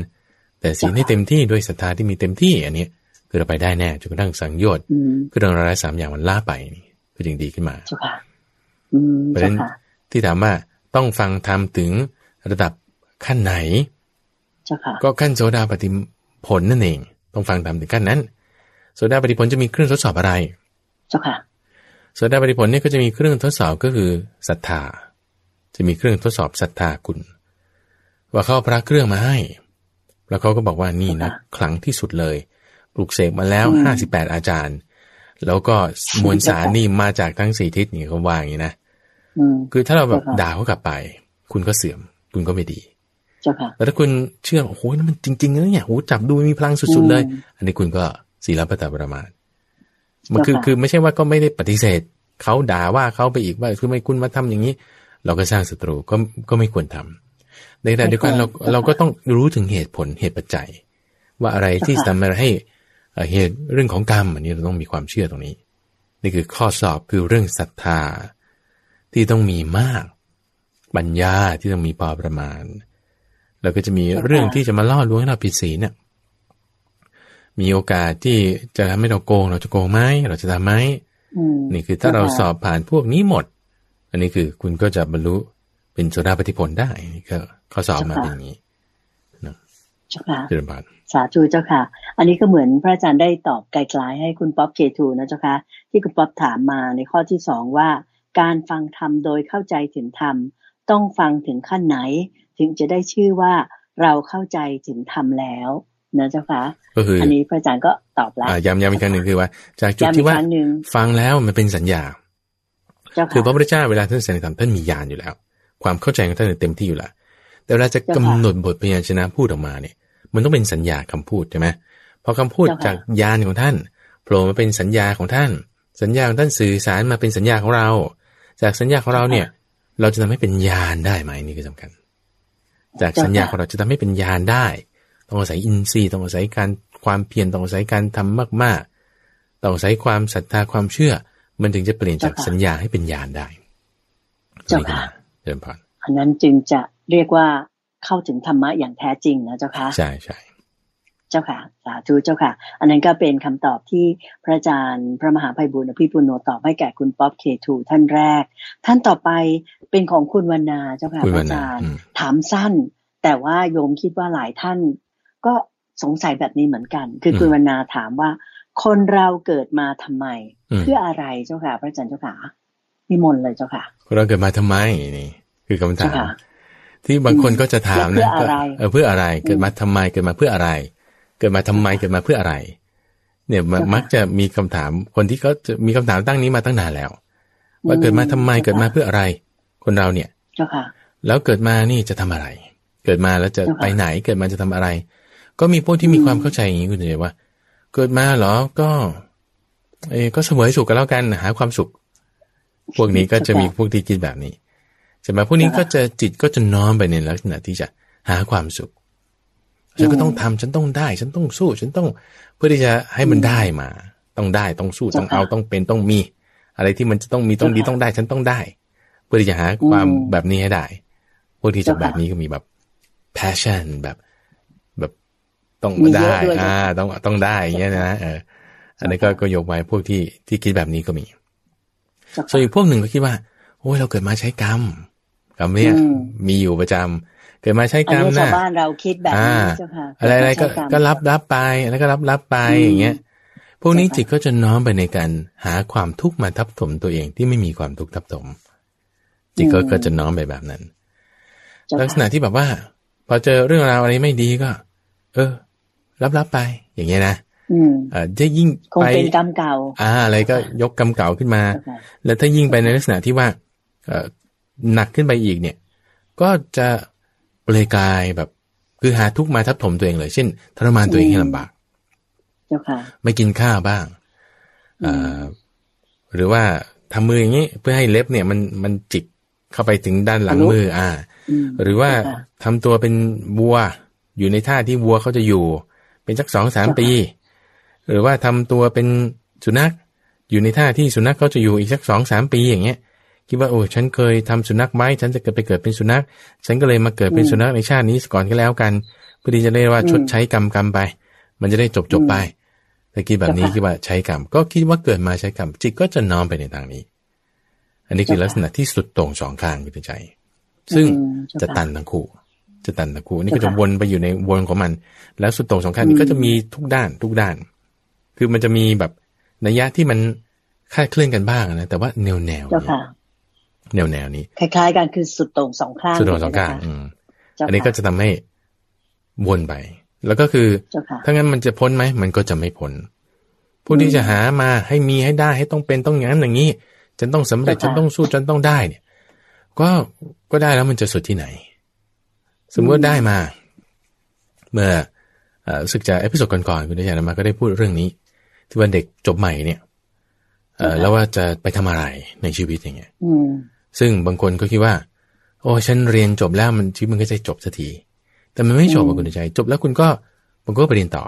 แต่ศีลให้เต็มที่ด้วยศรัทธาที่มีเต็มที่ อันนี้คือเราไปได้แน่จนกระทั่งสังโยชน์คือเรื่องรายสามอย่างมันล่าไปนี่ก็จึงดีขึ้นมาเพราะฉะนั้นที่ถามว่าต้องฟังทำถึงระดับขั้นไหนก็ขั้นโสดาปฏิผลนั่นเอง ต้องฟังทำถึงขั้นนั้นโสดาปฏิผลจะมีเครื่องทดสอบอะไรเจ้าค่ะ โสดาปฏิผลเนี่ยก็จะมีเครื่องทดสอบก็คือศรัทธา จะมีเครื่องทดสอบศรัทธาคุณ ว่าเขาพระเครื่องมาให้ แล้วเขาก็บอกว่านี่นะขลังที่สุดเลย ปลูกเสกมาแล้วห้าสิบแปดอาจารย์ แล้วก็มวลสารนี่มาจากทั้งสี่ทิศนี่เขาว่าอย่างนี้นะอืมคือถ้าเราแบบเจ้าค่ะด่าเขากลับไป คุณก็เสื่อม คุณก็ไม่ดีเจ้าค่ะแต่ถ้าคุณเชื่อโอ้โหนั่นมันจริงๆนะเนี่ยโอ้โหจับดูมีพลังสุดๆเลยอืมอันนี้คุณก็ศีลปฏิประมาท มันคือเจ้าค่ะคือไม่ใช่ว่าก็ไม่ได้ปฏิเสธเขาด่าว่าเขาไปอีกว่าคือไม่คุณมาทำอย่างนี้ เราก็สร้างศัตรูก็ก็ไม่ควรทำในขณะเดียวกันเราเราก็ต้องรู้ถึงเหตุผลเหตุปัจจัย ว่าอะไรที่ทำให้เอ่อเหตุเรื่องของกรรมอันนี้เราต้องมีความเชื่อตรงนี้ นี่คือข้อสอบคือเรื่องศรัทธาที่ต้องมีมาก ปัญญาที่ต้องมีพอประมาณ แล้วก็จะมีเรื่องที่จะมาล่อลวงให้เราผิดศีลเนี่ย มีโอกาสที่จะทำให้เราโกง เราจะโกงไหมเราจะทำไหมอืมนี่คือถ้าเราสอบผ่านพวกนี้หมด อันนี้คือคุณก็จะบรรลุเป็นโสดาปฏิผลได้นี่ก็ข้อสอบมาเป็นอย่างนี้เจ้าค่ะเจริญพรสาธุเจ้าค่ะ อันนี้ก็เหมือนพระอาจารย์ได้ตอบกลายๆให้คุณป๊อปเคทูนะเจ้าค่ะที่คุณป๊อปถามมาในข้อที่สองว่า การฟังธรรมโดยเข้าใจถึงธรรม ต้องฟังถึงขั้นไหน ถึงจะได้ชื่อว่าเราเข้าใจถึงธรรมแล้วนะเจ้าค่ะ ก็คืออัอันนี้พระอาจารย์ก็ตอบแล้วอ่าย้ำย้ำอีกครั้งหนึ่งคือว่า จากจุดย้ำอีที่กว่าครั้งหนึ่งฟังแล้วมันเป็นสัญญาเจ้าคือค่ะพระพุทธเจ้าเวลาท่านแสดงธรรมท่านมีญาณอยู่แล้ว ความเข้าใจของท่านเต็มที่อยู่แล้วแต่เวลาจะเจ้าค่ะกำหนดบทพยัญชนะพูดออกมาเนี่ย มันต้องเป็นสัญญาคำพูดใช่ไหมพอคำพูดเจ้าค่ะจากญาณของท่านโผล่มาเป็นสัญญาของท่าน สัญญาของท่านสื่อสารมาเป็นสัญญาของเรา จากสัญญาของเราเนี่ย เราจะทำให้เป็นญาณได้ไหมนี่คือสำคัญ จากสัญญาของเราจะทำให้เป็นญาณได้ ต้องอาศัยอินทรีย์ต้องอาศัยการความเพียรต้องอาศัยการทำมาก ๆ ต้องอาศัยความศรัทธาความเชื่อ มันถึงจะเปลี่ยนจากเจ้าค่ะสัญญาให้เป็นญาณได้เจ้าค่ะเจริญพรอันนั้นจึงจะเรียกว่าเข้าถึงธรรมะอย่างแท้จริงนะเจ้าค่ะใช่ใช่เจ้าค่ะ สาธุเจ้าค่ะ อันนั้นก็เป็นคำตอบที่พระอาจารย์พระมหาไพบูลย์อภิปุณโณตอบให้แก่คุณป๊อปเคทูท่านแรก ท่านต่อไปเป็นของคุณวรรณาเจ้าค่ะคุณพวรระรอาณาจารย์อืมถามสั้น แต่ว่าโยมคิดว่าหลายท่าน ก็สงสัยแบบนี้เหมือนกัน คือคุณวรรณาถามว่า คนเราเกิดมาทำไมอืมเพื่ออะไรเจ้าค่ะ พระอาจารย์เจ้าค่ะนิมนต์เลยเจ้าค่ะเราเกิดมาทำไมนี่ คือคำถาเจ้ามค่ะที่บางคนก็จะถามแล้นะวเพื่ออะไรเออเพื่ออะไรเกิดมาทำไมเกิดมาเพื่ออะไร เกิดมาทำไมเกิดมาเพื่ออะไร เนี่ยมันเจ้าค่ะมักจะมีคำถามคนที่เขาจะมีคำถามตั้งนี้มาตั้งนานแล้ว ว่าเกิดมาทำไมอืมเกิดมาเพื่ออะไร คนเราเนี่ยเจ้าค่ะแล้วเกิดมานี่จะทำอะไร เกิดมาแล้วจะเจ้าค่ะไปไหนเกิดมาจะทำอะไร ก็มีพวกที่มีอืมความเข้าใจอย่างนี้คุณเจว่า เกิดมาเหรอก็เออก็เสมอสุขกันแล้วกันหาความสุข พวกนี้ก็จะมีพวกที่คิดแบบนี้ใช่ไหมพวกนี้ก็จะจิตก็จะน้อมไปในลักษณะที่จะหาความสุขฉันก็ต้องทำฉันต้องได้ ฉันต้องสู้ ฉันต้องเพื่อที่จะให้มันได้มา ต้องได้ต้องสู้ต้องเอาต้องเป็นต้องมี อะไรที่มันจะต้องมีต้องดีต้องได้ ฉันต้องได้ เพื่อที่จะหาความแบบนี้ให้ได้พวกที่จะแบบนี้ก็มีแบบ passion แบบแบบ ต้องมีเยได้อะด้วยอ่า ต้องต้องได้อย่างเงี้ยนะเอออันนี้ก็ก็ยกไว้พวกที่ที่คิดแบบนี้ก็มีเจ้าส่วนค่ะอีกพวกหนึ่งก็คิดว่า โอ้ยเราเกิดมาใช้กรรมกรรมเนี่ยอืมมีอยู่ประจำเกิดมาใช้อักนรรมนี้ชาวนะบ้านเราคิดแบบนี้เจ้าค่ะอะไรอะไรก็ใช้รรมก็รับรับไปแล้วก็รับรับไปอืมอย่างเงี้ย พวกนี้ใช่ค่ะจิตก็จะน้อมไปในการหาความทุกข์มาทับถมตัวเองที่ไม่มีความทุกข์ทับถม จิตก็ก็จะน้อมไปแบบนั้นเจ้าลักษณะค่ะที่แบบว่า พอเจอเรื่องราวอะไรไม่ดีก็ เออ รับรับไป อย่างเงี้ยนะอืมเออจะยิ่งคงไปเป็นกรรมเก่า อ่า อะไรก็ยกกรรมเก่าขึ้นมาเจ้าค่ะแล้วถ้ายิ่งไปในลักษณะที่ว่าเอ่อหนักขึ้นไปอีกเนี่ย ก็จะเปลยกายแบบ คือหาทุกข์มาทับถมตัวเองเลย เช่นทรมานตัวเองให้ลำบากเจ้าค่ะไม่กินข้าวบ้างอืมเอ่อหรือว่าทำมืออย่างนี้เพื่อให้เล็บเนี่ยมันมันจิกเข้าไปถึงด้านหลังมือ อ่าอืมหรือว่าเจ้ค่ะทำตัวเป็นวัว อยู่ในท่าที่วัวเขาจะอยู่ เป็นสักสองสามเจ้าค่ะปี หรือว่าทำตัวเป็นสุนัข อยู่ในท่าที่สุนัขเขาจะอยู่อีกสักสองสามปีอย่างเงี้ย คิดว่าโอ้ฉันเคยทำสุนัขไว้ฉันจะเกิดไปเกิดเป็นสุนัข ฉันก็เลยมาเกิดเป็นสุนัขในชาตินี้ก่อนก็แล้วกันเพื่อที่จะได้ว่าชดใช้กรรมกรรมไป มันจะได้จบจบไปแต่คิดแบบนี้คิดว่าใช้กรรมก็คิดว่าเกิดมาใช้กรรมจิตก็จะน้อมไปในทางนี้ อันนี้คือลักษณะที่สุดโต่งสองข้างอยู่ในใจ ซึ่งอืมเาจะค่ตันทั้งคู่ จะตันทั้งคู่อันนี่ก็เจ้าจะค่ะวนไปอยู่ในวนของมัน แล้วสุดโต่งสองข้างนี้อืมก็จะมีทุกด้านทุกด้าน คือมันจะมีแบบนัยยะที่มันคลาดเคลื่อนกันบ้างนะแต่ว่าแนวแนวเจ้าค่ะแนวแนวนี้ คล้ายๆกันคือสุดโต่งสองข้างสุดโต่งสองข้างเจ้อืมค่ะอันนี้ก็จะทำให้วนไป แล้วก็คือเจ้าค่ะถ้างั้นมันจะพ้นไหมมันก็จะไม่พ้นผู้ที่จะหามาให้มีให้ได้ให้ต้องเป็นต้องอย่างนั้นอย่างนี้ฉันต้องสำเร็จฉันต้องสู้ฉันต้องได้เนี่ย ก็ก็ได้แล้วมันจะสุดที่ไหน สมมติว่าได้มา เมื่อศึกจาก episode ก่อนๆคุณอาจารย์มาก็ได้พูดเรื่องนี้ ที่ว่าเด็กจบใหม่เนี่ยเออแล้วว่าจะไปทำอะไรในชีวิตอย่างเงี้ยซึ่งบางคนก็คิดว่า โอ้ฉันเรียนจบแล้วมันชีวิตมันก็จะจบสักที แต่มันไม่จบคุณใจ จบแล้วคุณก็มันก็ไปเรียนต่อ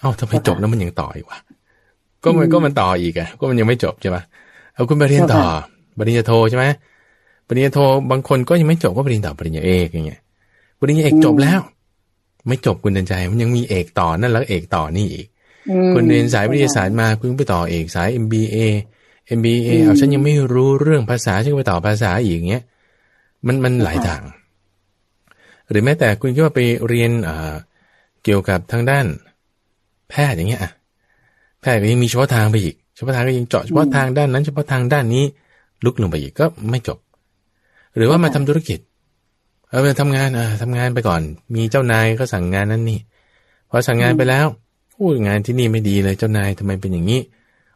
เอ้าทำไมจบแล้วมันยังต่ออีกวะก็มันก็มันต่ออีกอะก็มันยังไม่จบใช่ไหมเอาคุณไปเรียนต่อปริญญาโทใช่ไหมปริญญาโทบางคนก็ยังไม่จบก็ปริญญาต่อปริญญาเอกอย่างเงี้ย ปริญญาเอกจบแล้ว ไม่จบคุณเดินใจ มันยังมีเอกต่อนั่นแล้วเอกต่อนี่อีกคุณเรียนสายวิทยาศาสตร์มาคุณไปต่อเอกสาย MBA MBA เอาฉันยังไม่รู้เรื่องภาษาฉันไปต่อภาษาอีกอย่างเงี้ยมันมันหลายทาง หรือแม้แต่คุณคิดว่าไปเรียนเกี่ยวกับทางด้าน แพทย์อย่างเงี้ยแพทย์ก็ยังมีเฉพาะทางไปอีกเฉพาะทางก็ยังเจาะเฉพาะทางด้านนั้นเฉพาะทางด้านนี้ ลุกลงไปอีกก็ไม่จบ หรือว่ามาทำธุรกิจ เอาไปทำงานอ่าทำงานไปก่อน มีเจ้านายก็สั่งงานนั้นนี่พอสั่งงานไปแล้วพูดงานที่นี่ไม่ดีเลยเจ้านายทำไมเป็นอย่างนี้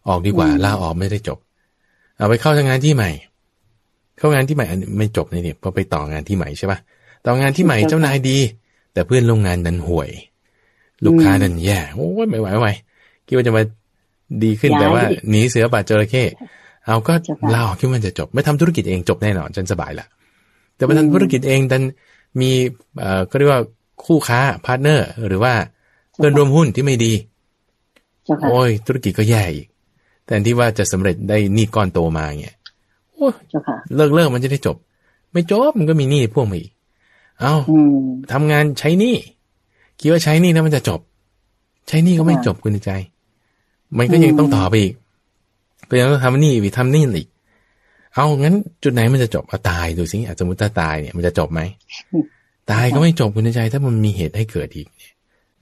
ออกดีกว่าลาออกไม่ได้จบ เอาไปเข้าทำงานที่ใหม่ เข้างานที่ใหม่อันไม่จบเลยเนี่ยพอไปต่องานที่ใหม่ใช่ปะต่องานที่ใหม่เจ้านายดี แต่เพื่อนโรงงานดันห่วย ลูกค้าดันแย่โอ้ยไม่ไหวไม่ไหวคิดว่าจะมาดีขึ้นแต่ว่าหนีเสือปะจระเข้เอาก็ลาออกคิดว่าจะจบ ไม่ทำธุรกิจเองจบแน่นอนจนสบายละ แต่มาทำธุรกิจเองดันมีเอ่อก็เรียกว่าคู่ค้า partner หรือว่าเพื่อนร่วมหุ้นที่ไม่ดี โอ้ย ธุรกิจก็แย่อีกแต่ที่ว่าจะสำเร็จได้นี่ก้อนโตมาเงี้ยโอ้ยเลิกเลิกมันจะได้จบ ไม่จบมันก็มีหนี้พ่วงมาอีกเอาทำงานใช้หนี้คิดว่าใช้หนี้แล้วมันจะจบ ใช้หนี้ก็ไม่จบคุณใจ มันก็ยังต้องต่อไปอีกก็ยังต้องทำนี่อีกทำนี่อีก เอางั้นจุดไหนมันจะจบเอาตายดูสิสมมติถ้าตายเนี่ยมันจะจบไหมตายก็ไม่จบคุณใจ ถ้ามันมีเหตุให้เกิดอีก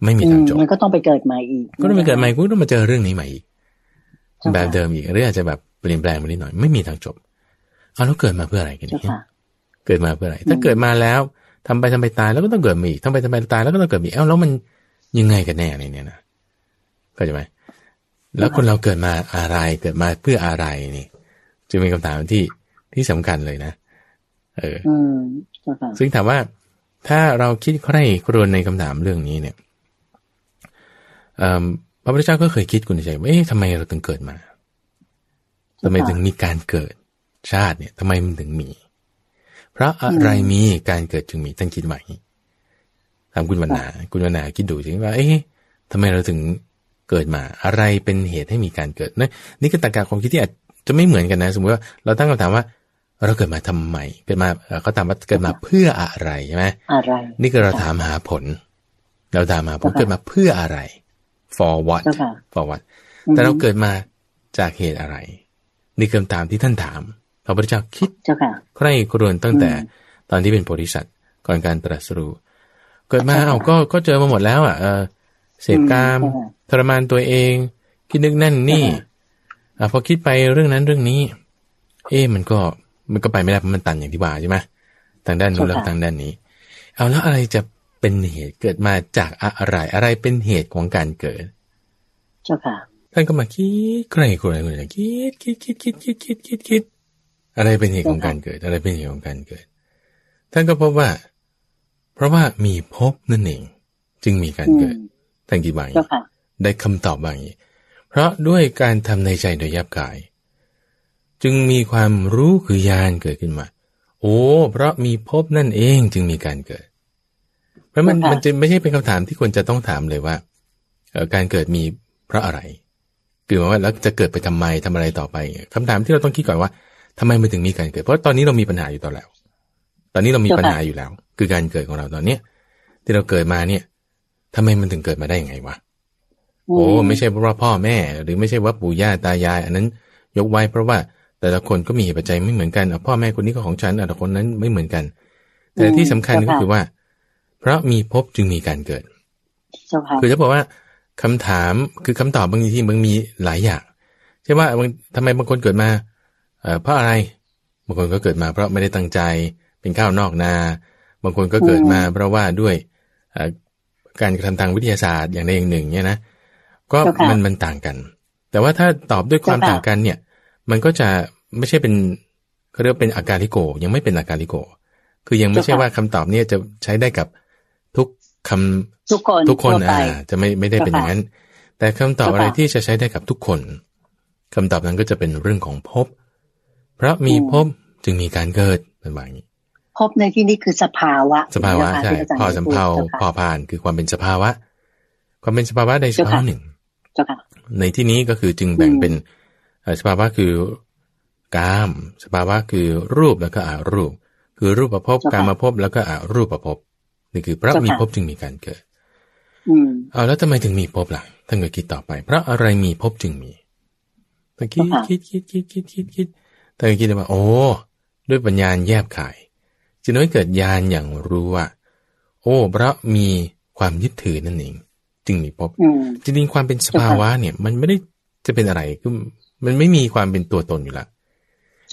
ไม่มีทางจบมันก็ต้องไปเกิดใหม่อีก ก็ต้องไปเกิดใหม่คุณต้องมาเจอเรื่องนี้ใหม่อีกแบบเดิมอีกหรืออาจจะแบบเปลี่ยนแปลงมานิดหน่อย ไม่มีทางจบเอาแล้วเกิดมาเพื่ออะไรกันเนี่ยเกิดมาเพื่ออะไร ถ้าเกิดมาแล้วทำไปทำไปตายแล้วก็ต้องเกิดมาอีกทำไปทำไปตายแล้วก็ต้องเกิดอีกเอ้าแล้วมันยังไงกันแน่เนี่ยนะเข้าใจไหมแล้วคนเราเกิดมาอะไรเกิดมาเพื่ออะไรนี่ จึงเป็นคำถามที่ที่สำคัญเลยนะ เออซึ่งถามว่าถ้าเราคิดใคร่ครวญในคำถามเรื่องนี้เนี่ยพระพุทธเจ้าก็เคยคิดคุณใจว่าเอ๊ะทำไมเราถึงเกิดมาทำไมถึงมีการเกิดชาติเนี่ยทำไมมันถึงมี เพราะอะไรมีการเกิดจึงมีท่านคิดไหมถามคุณวรรณาคุณวรรณาคิดดูสิว่า เอ๊ะทำไมเราถึงเกิดมา อะไรเป็นเหตุให้มีการเกิดนี่นี่คือตรรกะความคิดที่อา จจะไม่เหมือนกันนะ สมมติว่าเราตั้งคำถามว่า เราเกิดมาทำไมเกิดมาเขาถามว่าเกิดมาเพื่ออะไรใช่ไหมอะไรนี่คือเราถามหาผล เราถามหาผลเกิดมาเพื่ออะไร for what for what แต่เราเกิดมาจากเหตุอะไร นี่คำถามที่ท่านถามพระพุทธเจ้าคิดใคร่ครวญตั้งแต่ตอนที่เป็นโพธิสัตว์ก่อนการตรัสรู้เกิดมาเอาก็ก็เจอมาหมดแล้วอะเออเสพกามทรมานตัวเองคิดนึกนั่นนี่ อพอคิดไปเรื่องนั้นเรื่องนี้ เอ๊มันก็มันก็ไปไม่ได้เพราะมันตันอย่างที่ว่าใช่ไหมทางด้านนู้นแล้วทางด้านนี้ เอาแล้วอะไรจะเป็นเหตุเกิดมาจากอะไรอะไรเป็นเหตุของการเกิด เจ้าค่ะท่านก็มาคิดใครคนอะไรคนอะไรคิดคิดคิดคิดคิดคิดคิดคิดอะไรเป็นเหตุของการเกิด อะไรเป็นเหตุของการเกิด ท่านก็พบว่า เพราะว่ามีภพนั่นเอง จึงมีการเกิดท่านคิดว่าได้คำตอบว่าอย่างนี้ เพราะด้วยการทำในใจโดยยับกาย จึงมีความรู้คือญาณเกิดขึ้นมา โอ้ เพราะมีภพนั่นเองจึงมีการเกิด เพราะมันมันจะไม่ใช่เป็นคำถามที่ควรจะต้องถามเลยว่าการเกิดมีเพราะอะไรคือว่าแล้วจะเกิดไปทำไมทำอะไรต่อไปคำถามที่เราต้องคิดก่อนว่าทำไมมันถึงมีการเกิด เพราะตอนนี้เรามีปัญหาอยู่ตอนแล้ว ตอนนี้เรามีปัญหาอยู่แล้ว คือการเกิดของเราตอนเนี้ยที่เราเกิดมาเนี่ยทำไมมันถึงเกิดมาได้ยังไงวะ โอ้ไม่ใช่เพราะว่าพ่อแม่ หรือไม่ใช่ว่าปู่ย่าตายาย อันนั้น ยกไว้เพราะว่าแต่ละคนก็มีเหตุปัจจัยไม่เหมือนกันพ่อแม่คนนี้ก็ของฉันแต่ละคนนั้นไม่เหมือนกัน แต่ที่สำคัญก็คือว่า เพราะมีพบจึงมีการเกิดคือจะบอกว่าคำถามคือคำตอบบางทีมันมีหลายอย่างใช่ว่าทำไมบางคนเกิดมาเพราะอะไร บางคนก็เกิดมา เพราะไม่ได้ตั้งใจเป็นข้าวนอกนา บางคนก็เกิดมา เพราะว่าด้วยการกระทำทางวิทยาศาสตร์อย่างใดอย่างหนึ่งเนี่ยนะ ก็มันมันต่างกัน แต่ว่าถ้าตอบด้วยความต่างกันเนี่ย มันก็จะไม่ใช่เป็นเขาเรียกเป็นอาการลิโก ยังไม่เป็นอาการลิโก คือยังไม่ใช่ว่าคำตอบเนี่ยจะใช้ได้กับทุกคำทุกคนทุกคนอ่าจะไม่ไม่ได้เป็นอย่างนั้น แต่คำตอบอะไรที่จะใช้ได้กับทุกคนคำตอบนั้นก็จะเป็นเรื่องของภพเพราะมีภพจึงมีการเกิดเป็นแบบนี้ภพในที่นี้คือสภาวะ สภาวะใช่พอสำเพาพอผ่านคือความเป็นสภาวะ ความเป็นสภาวะใดสภาวะหนึ่ง ในที่นี้ก็คือจึงแบ่งเป็นสภาวะคือกาม สภาวะคือรูปแล้วก็อารูป คือรูปประพบกามาพบแล้วก็อารูปประพบนี่คือเพราะมีพบจึงมีการเกิดเอาแล้วทำไมถึงมีพบล่ะท่านก็คิดต่อไป เพราะอะไรมีพบจึงมีท่านคิดคิดคิดคิดคิดคิดคิดท่านก็คิดว่า โอ้ ด้วยปัญญาแยบขายจึงน้อยเกิดญาณอย่างรู้ว่า โอ้เพราะมีความยึดถือนั่นเอง จึงมีพบจริงๆความเป็นสภาวะเนี่ย มันไม่ได้จะเป็นอะไรคือมันไม่มีความเป็นตัวตนอยู่ละ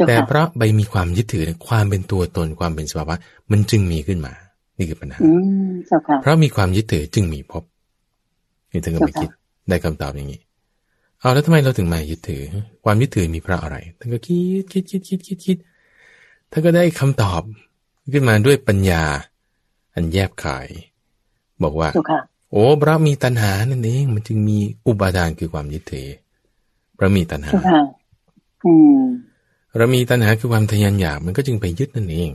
แต่เพราะใบมีความยึดถือความเป็นตัวตนความเป็นสภาวะ มันจึงมีขึ้นมา นี่คือปัญหาเพราะมีความยึดถือจึงมีพบนี่ท่านก็ไปคิดได้คำตอบอย่างนี้เอาแล้วทำไมเราถึงมายึดถือ ความยึดถือมีเพราะอะไรท่านก็คิดคิดคิดคิดคิดคิดท่านก็ได้คำตอบขึ้นมาด้วยปัญญา อันแยบขาย บอกว่า โอ้เพราะมีตัณหานั่นเอง มันจึงมีอุปาทานคือความยึดถือเพราะมีตัณหาเรามีตัณหาคือความทยานอยากมันก็จึงไปยึดนั่นเอง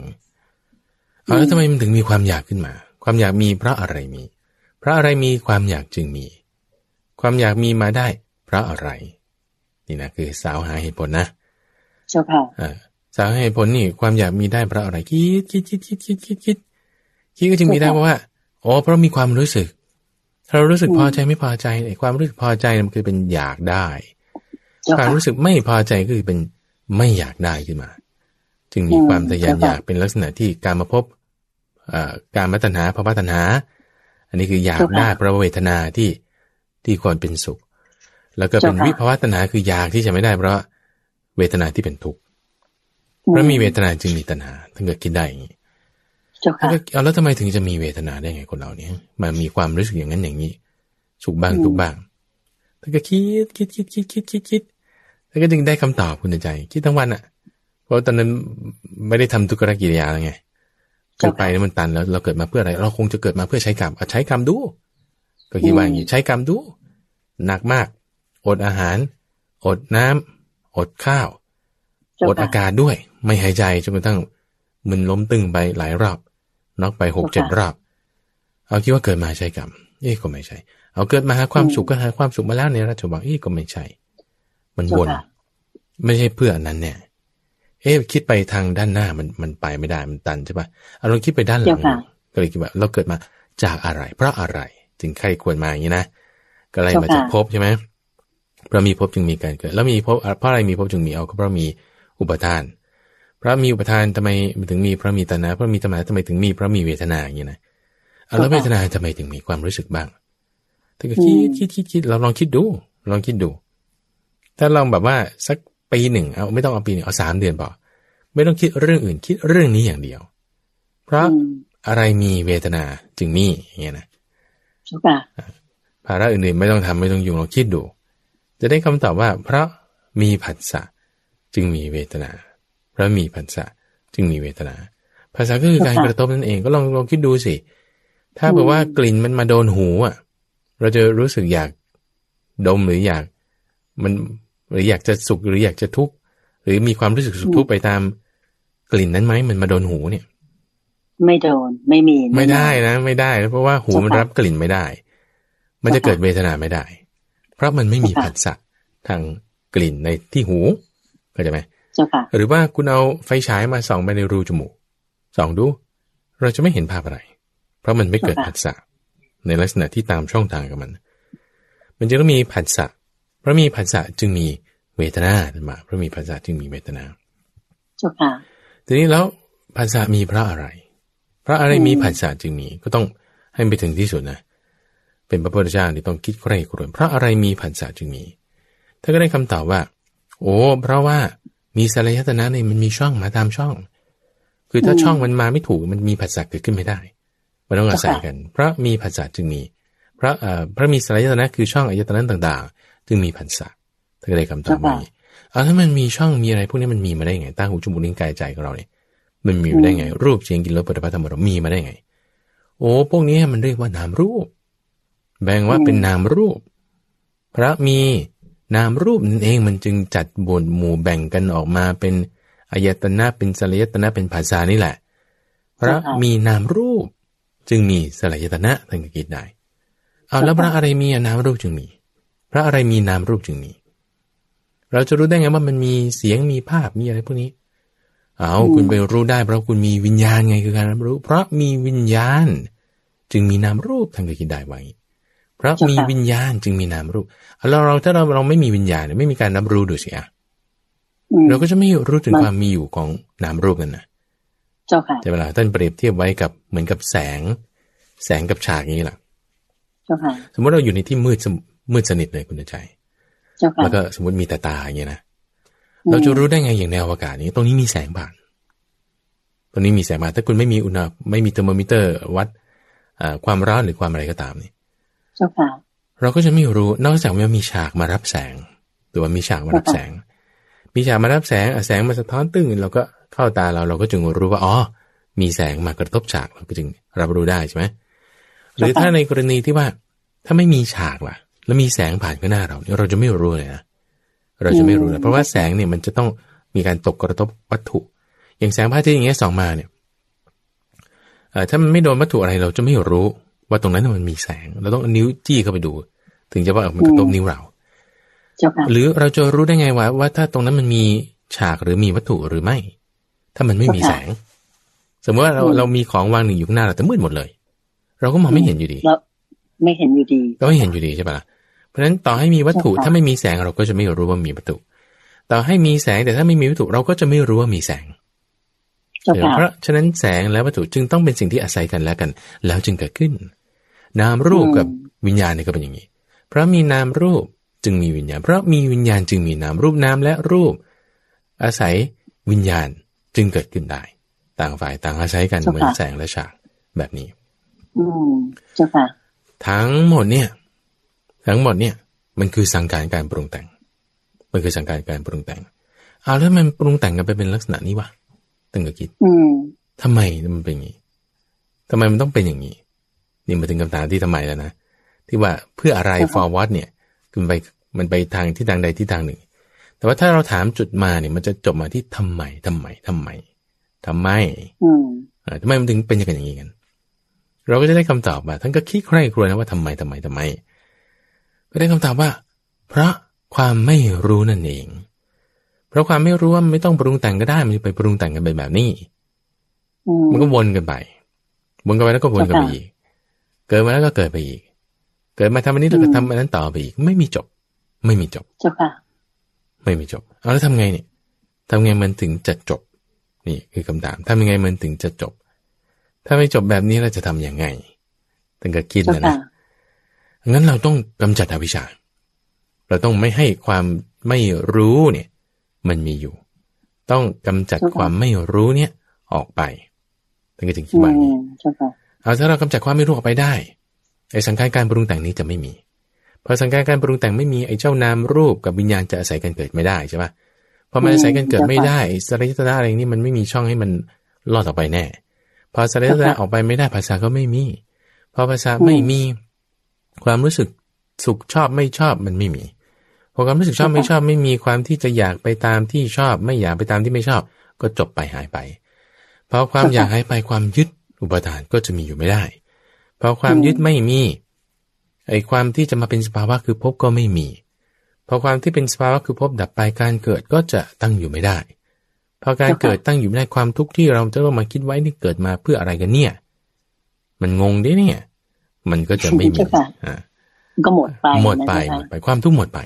เอาแล้วทำไมมันถึงมีความอยากขึ้นมา ความอยากมีเพราะอะไรมี เพราะอะไรมีความอยากจึงมี ความอยากมีมาได้ เพราะอะไร นี่นะคือสาวหาเหตุผลนะเจ้าค่ะสาเหตุผลนี่ความอยากมีได้เพราะอะไรคิดคิดคิดคิดคิดคิดคิดคิดก็จึงมีได้เพราะว่าอ๋อเพราะมีความรู้สึกถ้า เรารู้สึกพอใจไม่พอใจไอ้ความรู้สึกพอใจมันคือเป็นอยากได้ ความรู้สึกไม่พอใจก็คือเป็นไม่อยากได้ขึ้นมา จึงมีความทะยานอยากเป็นลักษณะที่การมาพบการมัตนาภาวะตัณหาอันนี้คืออยากได้ประเวทนาที่ที่ควรเป็นสุข แล้วก็เป็นวิภาวะตัณหาคืออยากที่จะไม่ได้เพราะเวทนาที่เป็นทุกข์เพราะมีเวทนาจึงมีตัณหาถ้าเกิดคิดได้อย่างนี้ เอาแล้วทำไมถึงจะมีเวทนาได้ไงคนเราเนี่ยมามีความรู้สึกอย่างนั้นอย่างนี้สุขบ้างทุกบ้างถ้าก็คิดคิดคิดคิดคิดคิดคิดแล้วก็จึงได้คำตอบคุณใจ คิดทั้งวันอะ เพราะตอนนั้นไม่ได้ทำทุกรกิริยาไงคือไปแล้วมันตันแล้วเราเกิดมาเพื่ออะไร เราคงจะเกิดมาเพื่อใช้กรรมใช้กรรมดู ก็คิดว่าอย่างนี้ใช้กรรมดู หนักมาก อดอาหาร อดน้ำอดข้าว อดอากาศด้วย ไม่หายใจจนกระทั่งมันล้มตึงไปหลายรอบ น็อกไปหกเจ็ดรอบ เอาคิดว่าเกิดมาใช่กรรมเอ๊ก็ไม่ใช่ เอาเกิดมาหาความสุขก็หาความสุขมาแล้วในราชวังเอ๊ก็ไม่ใช่ มันวนไม่ใช่เพื่อนั้นเนี่ย เอ๊คิดไปทางด้านหน้ามันมันไปไม่ได้มันตันใช่ปะเอาเราคิดไปด้านหลังก็เลยคิดว่าเราเกิดมาจากอะไร เพราะอะไรจึงใครควรมาอย่างนี้นะก็เลยมาจากภพใช่ไหมเพราะมีภพจึงมีการเกิด แล้วมีภพเพราะอะไรมีภพจึงมีเอาก็เพราะมีอุปทาน พระมีอุปทานทำไมถึงมีพระมีตนะพระมีตนะทำไมถึงมีพระมีเวทนาอย่างนี้นะแล้วเวทนาทำไมถึงมีความรู้สึกบ้างถ้าก็คิดคิดคิดคิดเราลองคิดดู ลองคิดดู ถ้าลองแบบว่าสักปีหนึ่งเอาไม่ต้องเอาปีหนึ่งเอาสามเดือนพอไม่ต้องคิดเรื่องอื่น คิดเรื่องนี้อย่างเดียว เพราะอะไรมีเวทนาจึงมีอย่างเงี้ยนะภาระอื่นๆไม่ต้องทำไม่ต้องยุ่งลองคิดดู จะได้คำตอบว่า เพราะมีผัสสะจึงมีเวทนา เพราะมีผัสสะจึงมีเวทนาภาษาก็คือการกระทบนั่นเองก็ลองลองคิดดูสิ ถ้าแบบว่ากลิ่นมันมาโดนหูอะ เราจะรู้สึกอยากดมหรืออยาก มันหรืออยากจะสุขหรืออยากจะทุกข์หรือมีความรู้สึกสุขทุกข์ไปตาม กลิ่นนั้นไหมมันมาโดนหูเนี่ย ไม่โดนไม่มี ไม่ได้นะ ไม่ได้เพราะว่าหูมันรับกลิ่นไม่ได้ มันจะเกิดเวทนาไม่ได้ เพราะมันไม่มีผัสสะทางกลิ่นในที่หูเข้าใจไหม เจ้าค่ะหรือว่าคุณเอาไฟฉายมาส่องไปในรูจมูกส่องดู เราจะไม่เห็นภาพอะไร เพราะมันไม่เกิดผัสสะในลักษณะที่ตามช่องทางกับมัน มันจะต้องมีผัสสะเพราะมีผัสสะจึงมีเวทนามาเพราะมีผัสสะจึงมีเวทนาเจ้าค่ะทีนี้แล้วผัสสะมีเพราะอะไร เพราะอะไรมีผัสสะจึงมีก็ต้องให้ไปถึงที่สุดนะ เป็นพระพุทธเจ้าที่ต้องคิดใคร่ครวญเพราะอะไรมีผัสสะจึงมี ถ้าก็ได้คำตอบว่า โอ้ เพราะว่า มีสลายตนะเนี่ยมันมีช่องมาตามช่อง คือถ้าช่องมันมาไม่ถูกมันมีผัสสะเกิดขึ้นไม่ได้ มันต้องอาศัยกัน เพราะมีผัสสะจึงมี เพราะเอ่อพระมีสลายตนะคือช่องอายตนะต่างๆ จึงมีผัสสะท่านก็ได้คำตอบมาเอาถ้ามันมีช่องมีอะไรพวกนี้มันมีมาได้ไงตั้งหูจมูกลิ้นกายใจของเราเนี่ยมันมีมาได้ไง รูปเสียงกินรสปัจจุบันธรรมเรามีมาได้ไง โอ้พวกนี้มันเรียกว่านามรูป แบ่งว่าเป็นนามรูป พระมี นามรูปนั่นเองมันจึงจัดบนหมู่แบ่งกันออกมาเป็นอายตนะเป็นสลายตนะเป็นภาษานี่แหละ พระมีนามรูป จึงมีสลายตนะทานก็คิดได้เอาแล้วพระอะไรมีนามรูปจึงมี พระอะไรมีนามรูปจึงมี เราจะรู้ได้ไงว่ามันมีเสียงมีภาพมีอะไรพวกนี้ เอาคุณไปรู้ได้เพราะคุณมีวิญญาณไงคือการรับรู้ เพราะมีวิญญาณ จึงมีนามรูปทานก็คิดได้ไว้ เพราะมีวิญญาณจึงมีนามรูปเราเราถ้าเราเราไม่มีวิญญาณไม่มีการรับรู้ดูสิอะเราก็จะไม่รู้ถึงความมีอยู่ของนามรูปกันนะเจ้าค่ะแต่เวลาท่านเปรียบเทียบไว้กับเหมือนกับแสง แสงกับฉากอย่างนี้แหละเจ้าค่ะสมมติเราอยู่ในที่มืดมืดสนิทเลยคุณใจเจ้าค่ะแล้วก็สมมติมีแต่ตาอย่างนี้นะเราจะรู้ได้ไงอย่างในอวกาศนี้ ตรงนี้มีแสงผ่าน ตรงนี้มีแสงมาถ้าคุณไม่มีอุณหไม่มีเทอร์โมมิเตอร์วัดความร้อนหรือความอะไรก็ตามนี่ เจ้าค่ะ เราก็จะไม่รู้นอกจากว่ามีฉากมารับแสงหรือว่ามีฉากมารับแสง มีฉากมารับแสงแสงมาสะท้อนตึ้งเราก็เข้าตาเราเราก็จึงรู้ว่าอ๋อมีแสงมากระทบฉากเราก็จึงรับรู้ได้ใช่ไหมหรือถ้าในกรณีที่ว่า ถ้าไม่มีฉากล่ะ แล้วมีแสงผ่านข้างหน้าเราเนี่ยเราจะไม่รู้เลยนะเราจะไม่รู้เลยเพราะว่าแสงเนี่ยมันจะต้องมีการตกกระทบวัตถุ อย่างแสงพระอาทิตย์อย่างเงี้ยส่องมาเนี่ยถ้ามันไม่โดนวัตถุอะไรเราจะไม่รู้ ว่าตรงนั้นมันมีแสงเราต้องนิ้วจี้เข้าไปดู ถึงจะว่ามันกระทบนิ้วเราหรือเราจะรู้ได้ไงว่าว่าถ้าตรงนั้นมันมีฉากหรือมีวัตถุหรือไม่ ถ้ามันไม่มีแสง สมมติว่าเราเรามีของวางหนึ่งอยู่ข้างหน้าเราแต่มืดหมดเลย เราก็มองไม่เห็นอยู่ดีไม่เห็นอยู่ดีก็ไม่เห็นอยู่ดีใช่ปะเพราะฉะนั้นต่อให้มีวัตถุถ้าไม่มีแสงเราก็จะไม่รู้ว่ามีวัตถุ ต่อให้มีแสงแต่ถ้าไม่มีวัตถุเราก็จะไม่รู้ว่ามีแสงเพราะฉะนั้นแสงและวัตถุจึงต้องเป็นสิ่งที่อาศัยกันแล้วกัน แล้วจึงเกิดขึ้น นามรูปกับวิญญาณนี่ก็เป็นอย่างนี้ เพราะมีนามรูปจึงมีวิญญาณ เพราะมีวิญญาณจึงมีนามรูปนามและรูป อาศัยวิญญาณจึงเกิดขึ้นได้ ต่างฝ่ายต่างอาศัยกันเหมือนแสงและฉากแบบนี้ อืมเจ้าค่ะทั้งหมดเนี่ย ทั้งหมดเนี่ย มันคือสังการการปรุงแต่ง มันคือสังการการปรุงแต่งเอาแล้วมันปรุงแต่งกันไปเป็นลักษณะนี้วะตั้งแต่คิดทำไมมันเป็นอย่างนี้ทำไมมันต้องเป็นอย่างนี้ นี่มาถึงคำถามที่ทำไมแล้วนะที่ว่าเพื่ออะไร forward เนี่ยคือไปมันไปทางที่ทางใดที่ทางหนึ่ง แต่ว่าถ้าเราถามจุดมาเนี่ย มันจะจบมาที่ทำไมทำไมทำไมทำไมทำไมมันถึงเป็นอย่างนี้กัน เราก็จะได้คำตอบมาท่านก็คิดใคร่ครวญนะว่าทำไมทำไมทำไม ก็ได้คำตอบว่า เพราะความไม่รู้นั่นเอง เพราะความไม่รู้ว่าไม่ต้องปรุงแต่งก็ได้ มันจะไปปรุงแต่งกันไปแบบนี้ มันก็วนกันไป วนกันไปแล้วก็วนกันไปอีก เกิดมาแล้วก็เกิดไปอีก เกิดมาทำอันนี้แล้วก็ทำอันนั้นต่อไปอีก ไม่มีจบ ไม่มีจบจบค่ะไม่มีจบ เอาแล้วทำไงเนี่ยทำไงมันถึงจะจบ นี่คือคำถามทำยังไงมันถึงจะจบ ถ้าไม่จบแบบนี้เราจะทํำยังไงตั้งแต่คิดนะนะงั้นเราต้องกำจัดอวิชชาเราต้องไม่ให้ความไม่รู้เนี่ย มันมีอยู่ ต้องกำจัดความไม่รู้เนี่ย ออกไปตั้งแต่ถึงคิดว่านี้ เอาถ้าเรากำจัดความไม่รู้ออกไปได้ไอ้สังการการปรุงแต่งนี้จะไม่มีพอสังการการปรุงแต่งไม่มีไอ้เจ้านามรูปกับวิญญาณจะอาศัยกันเกิดไม่ได้ใช่ปะพอมันอาศัยกันเกิดไม่ได้สริยตนะอะไรนี้มันไม่มีช่องให้มันลอดออกไปแน่ พอสลายออกไปไม่ได้ภาษาก็ไม่มี พอภาษาไม่มี ความรู้สึกสุขชอบไม่ชอบมันไม่มีพอความรู้สึกชอบไม่ชอบไม่มีความที่จะอยากไปตามที่ชอบ ไม่อยากไปตามที่ไม่ชอบ ก็จบไปหายไปพอความอยากหายไปความยึด อุปทานก็จะมีอยู่ไม่ได้ พอความยึดไม่มีไอ้ความที่จะมาเป็นสภาวะคือพบก็ไม่มี พอความที่เป็นสภาวะคือพบดับไปการเกิดก็จะตั้งอยู่ไม่ได้ พอการเกิดตั้งอยู่ในความทุกข์ที่เราจะต้องมาคิดไว้นี่เกิดมาเพื่ออะไรกันเนี่ย มันงงดิเนี่ย มันก็จะไม่มีอ่าก็หมดไปหมดไปหมดไปความทุกข์หมดไป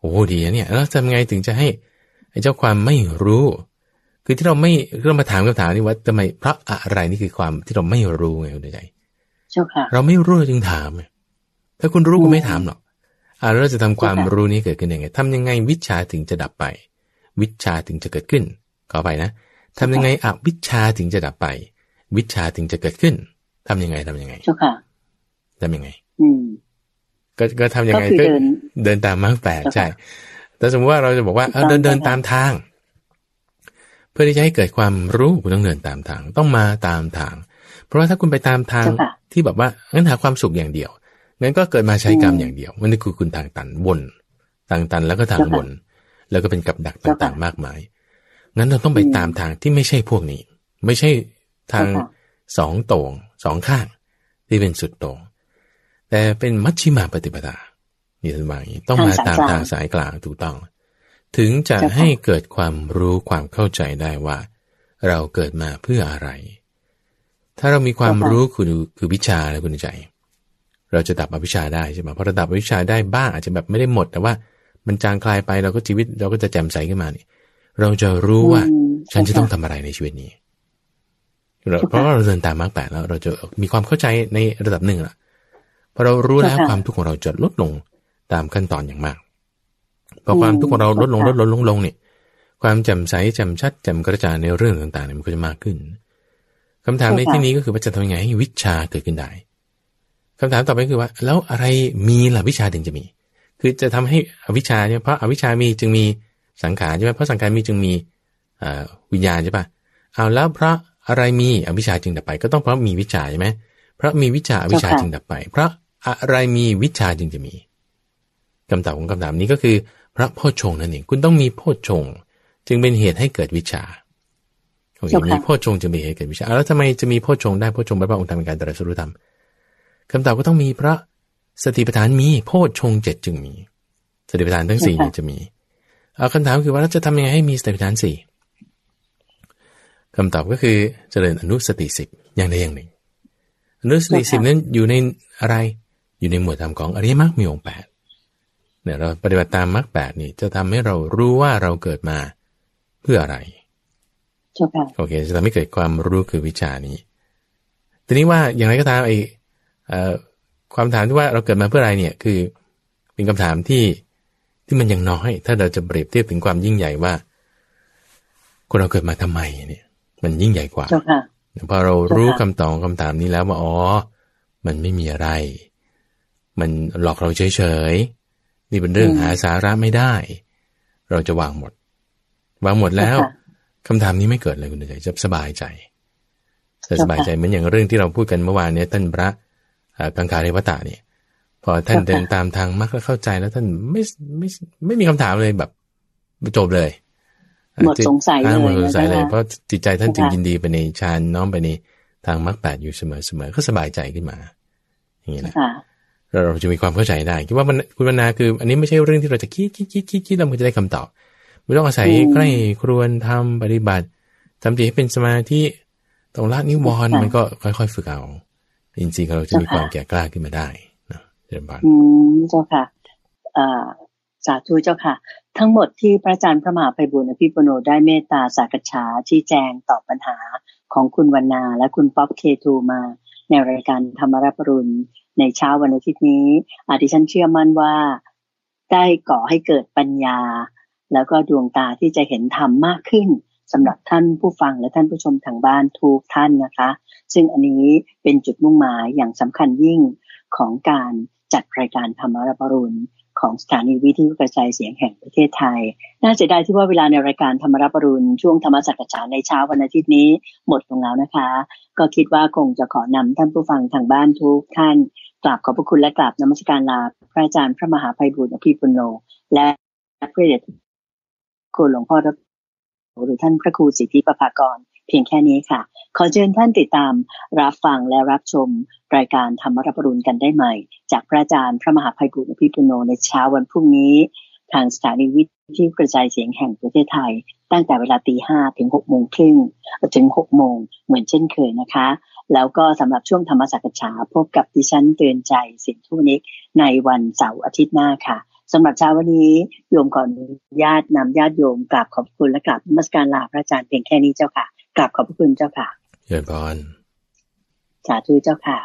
โอ้ดีเนี่ยแล้วทำไงถึงจะให้ไอ้เจ้าความไม่รู้ คือที่เราไม่เรามาถามคำถามนี่ว่าทำไมเพราะอะไรนี่คือความที่เราไม่รู้ไงคุณใจเราไม่รู้จึงถาม ถ้าคุณรู้ก็ไม่ถามหรอกอ่าเราจะทำความรู้นี้เกิดขึ้นยังไงทำยังไงวิชาถึงจะดับไป วิชาถึงจะเกิดขึ้นขอไปนะทำยังไงอวิชาถึงจะดับไป วิชาถึงจะเกิดขึ้นทำยังไงทำยังไงเจ้าค่ะทำยังไง อืมก็ก็ทำยังไงก็เดินตามมรรคแปดใช่แต่สมมติว่าเราจะบอกว่าเออเดินเดินตามทาง เพื่อที่จะให้เกิดความรู้คุณต้องเดินตามทาง ต้องมาตามทาง เพราะว่าถ้าคุณไปตามทางที่แบบว่างั้นหาความสุขอย่างเดียวงั้นก็เกิดมาใช้กรรมอย่างเดียวมันนี่คือคุณทางตันวนทางตันแล้วก็ทางวนแล้วก็เป็นกับดักต่างๆ มากมายงั้นเราต้องไปตามทางที่ไม่ใช่พวกนี้ ไม่ใช่ทางสองตรงสองข้าง ที่เป็นสุดตรง แต่เป็นมัชชิมาปฏิปทานี่ท่านว่าอย่างนี้ต้องมาตามทางสายกลางถูกต้อง ถึงจะให้เกิดความรู้ความเข้าใจได้ว่า เราเกิดมาเพื่ออะไร ถ้าเรามีความรู้คือคือวิชาแล้วคุณใจ เราจะดับอวิชชาได้ใช่ไหมพอระดับอวิชชาได้บ้างอาจจะแบบไม่ได้หมด แต่ว่ามันจางคลายไปเราก็ชีวิตเราก็จะแจ่มใสขึ้นมาเนี่ยเราจะรู้ว่าฉันจะต้องทำอะไรในชีวิตนี้เพราะว่าเราเดินตามมรรคแปดแล้ว เราจะมีความเข้าใจในระดับหนึ่งละพอเรารู้แล้วความทุกข์ของเราจะลดลงตามขั้นตอนอย่างมาก พอความทุกข์ของเราลดลงลดลงลงลงเนี่ยความแจ่มใสแจ่มชัดแจ่มกระจ่างในเรื่องต่างๆเนี่ยมันก็จะมากขึ้นคำถามในที่นี้ก็คือว่าจะทำยังไงให้วิชาเกิดขึ้นได้คำถามต่อไปคือว่า แล้วอะไรมีล่ะวิชาถึงจะมี คือจะทำให้อวิชาเนี่ยเพราะอวิชามีจึงมีสังขารใช่ไหมเพราะสังขารมีจึงมีวิญญาณใช่ปะเอาแล้วเพราะอะไรมีอวิชชาจึงดับไป ก็ต้องเพราะมีวิชาใช่ไหมเพราะมีวิชาอวิชชาจึงดับไป เพราะอะไรมีวิชาจึงจะมีคำตอบของคำถามนี้ก็คือ พระพ่อชงนั่นเอง คุณต้องมีพ่อชงจึงเป็นเหตุให้เกิดวิชาโอเคมีพ่อชงจึงเป็นเหตุเกิดวิชาแล้วทำไมจะมีพ่อชงได้พ่อชงแปลว่าองค์ธรรมการตรัสรู้ธรรมคำตอบก็ต้องมีพระสติปัฏฐานมีพ่อชงเจ็ดจึงมี สติปัฏฐานทั้งสี่จะมีเอาคำถามคือว่าเราจะทำยังไงให้มีสติปัฏฐานสี่คำตอบก็คือเจริญอนุสติสิบอย่างใดอย่างหนึ่งอนุสติสิบนั้นอยู่ในอะไรอยู่ในหมวดธรรมของอริยมรรคมีองค์แปด เนี่ยเราปฏิบัติตามมรรคแปดนี่จะทำให้เรารู้ว่าเราเกิดมาเพื่ออะไรโอเคจะทำให้เกิดความรู้คือวิชานี้ทีนี้ว่าอย่างไรก็ตามไอ้ความถามที่ว่าเราเกิดมาเพื่ออะไรเนี่ยคือเป็นคำถามที่ที่มันยังน้อย ถ้าเราจะเปรียบเทียบถึงความยิ่งใหญ่ว่า คนเราเกิดมาทำไมเนี่ย มันยิ่งใหญ่กว่าพอเรารู้คำตอบคำถามนี้แล้วว่าอ๋อ มันไม่มีอะไร มันหลอกเราเฉยๆ นี่เป็นเรื่องหาสาระไม่ได้ เราจะวางหมด วางหมดแล้วคำถามนี้ไม่เกิดเลยคุณใจจะสบายใจจะสบายใจเหมือนอย่างเรื่องที่เราพูดกันเมื่อวานเนี่ยท่านพระกังการเรวตาเนี่ย พอท่านเดินตามทางมรรคแล้วเข้าใจแล้วท่านไม่ไม่ไม่มีคำถามเลยแบบจบเลยหมดสงสัยเลยหมดสงสัยเลย เพราะจิตใจท่านจึงยินดีไปในฌานน้อมไปในทางมรรคแปดอยู่เสมอเสมอก็สบายใจขึ้นมา อย่างนี้แหละ เราจะมีความเข้าใจได้คิดว่ามันคุณวรรณาคือ อันนี้ไม่ใช่เรื่องที่เราจะคิดคิดคิดคิดคิดเราจะได้คำตอบไม่ต้องอาศัยใกล้ควรทำปฏิบัติทำจิตให้เป็นสมาธิตรงละนิวรณ์มันก็ค่อยๆฝึกเอาจริงๆเราจะมีความแก่กล้าขึ้นมาได้เจริญพรอืมเจ้าค่ะอ่าสาธุเจ้าค่ะ ทั้งหมดที่พระอาจารย์พระมหาไพบูลย์อภิปุณโณได้เมตตาสากัจฉาชี้แจงตอบปัญหาของคุณวรรณาและคุณป๊อปเคทูมาในรายการธรรมะรับอรุณ ในเช้าวันอาทิตย์นี้อาทิฉันเชื่อมั่นว่า ได้ก่อให้เกิดปัญญา แล้วก็ดวงตาที่จะเห็นธรรมมากขึ้นสำหรับท่านผู้ฟังและท่านผู้ชมทางบ้านทุกท่านนะคะ ซึ่งอันนี้เป็นจุดมุ่งหมายอย่างสำคัญยิ่งของการจัดรายการธรรมรับรุณของสถานีวิทยุกระจายเสียงแห่งประเทศไทย น่าเสียดายที่ว่าเวลาในรายการธรรมรับรุณช่วงธรรมสัจจาในเช้าวันอาทิตย์นี้หมดลงแล้วนะคะ ก็คิดว่าคงจะขอนำท่านผู้ฟังทางบ้านทุกท่าน กราบขอบพระคุณและกราบนมัสการลาพระอาจารย์พระมหาภัยบุญอภิปุโน และพระเดชคุณหลวงพ่อรหรือท่านพระครูสิทธิประภากร เพียงแค่นี้ค่ะ ขอเชิญท่านติดตามรับฟังและรับชม รายการธรรมรับรุณกันได้ใหม่ จากพระอาจารย์พระมหาภัยบุญอภิปุโนในเช้าวันพรุ่งนี้ ทางสถานีวิทยุกระจายเสียงแห่งประเทศไทย ตั้งแต่เวลาตีห้าถึงหกโมงครึ่งถึงหกโมงเหมือนเช่นเคยนะคะ แล้วก็สำหรับช่วงธรรมสักษาพบกับดิฉันเตือนใจสินทุนิกในวันเสาร์อาทิตย์หน้าค่ะสำหรับเช้าวันนี้โยมก่อนญาตินำญาติโยมกราบขอบคุณและกราบนมัสการลาพระอาจารย์เพียงแค่นี้เจ้าค่ะกราบขอบคุณเจ้าค่ะเยินบอลสาธุเจ้าค่ะ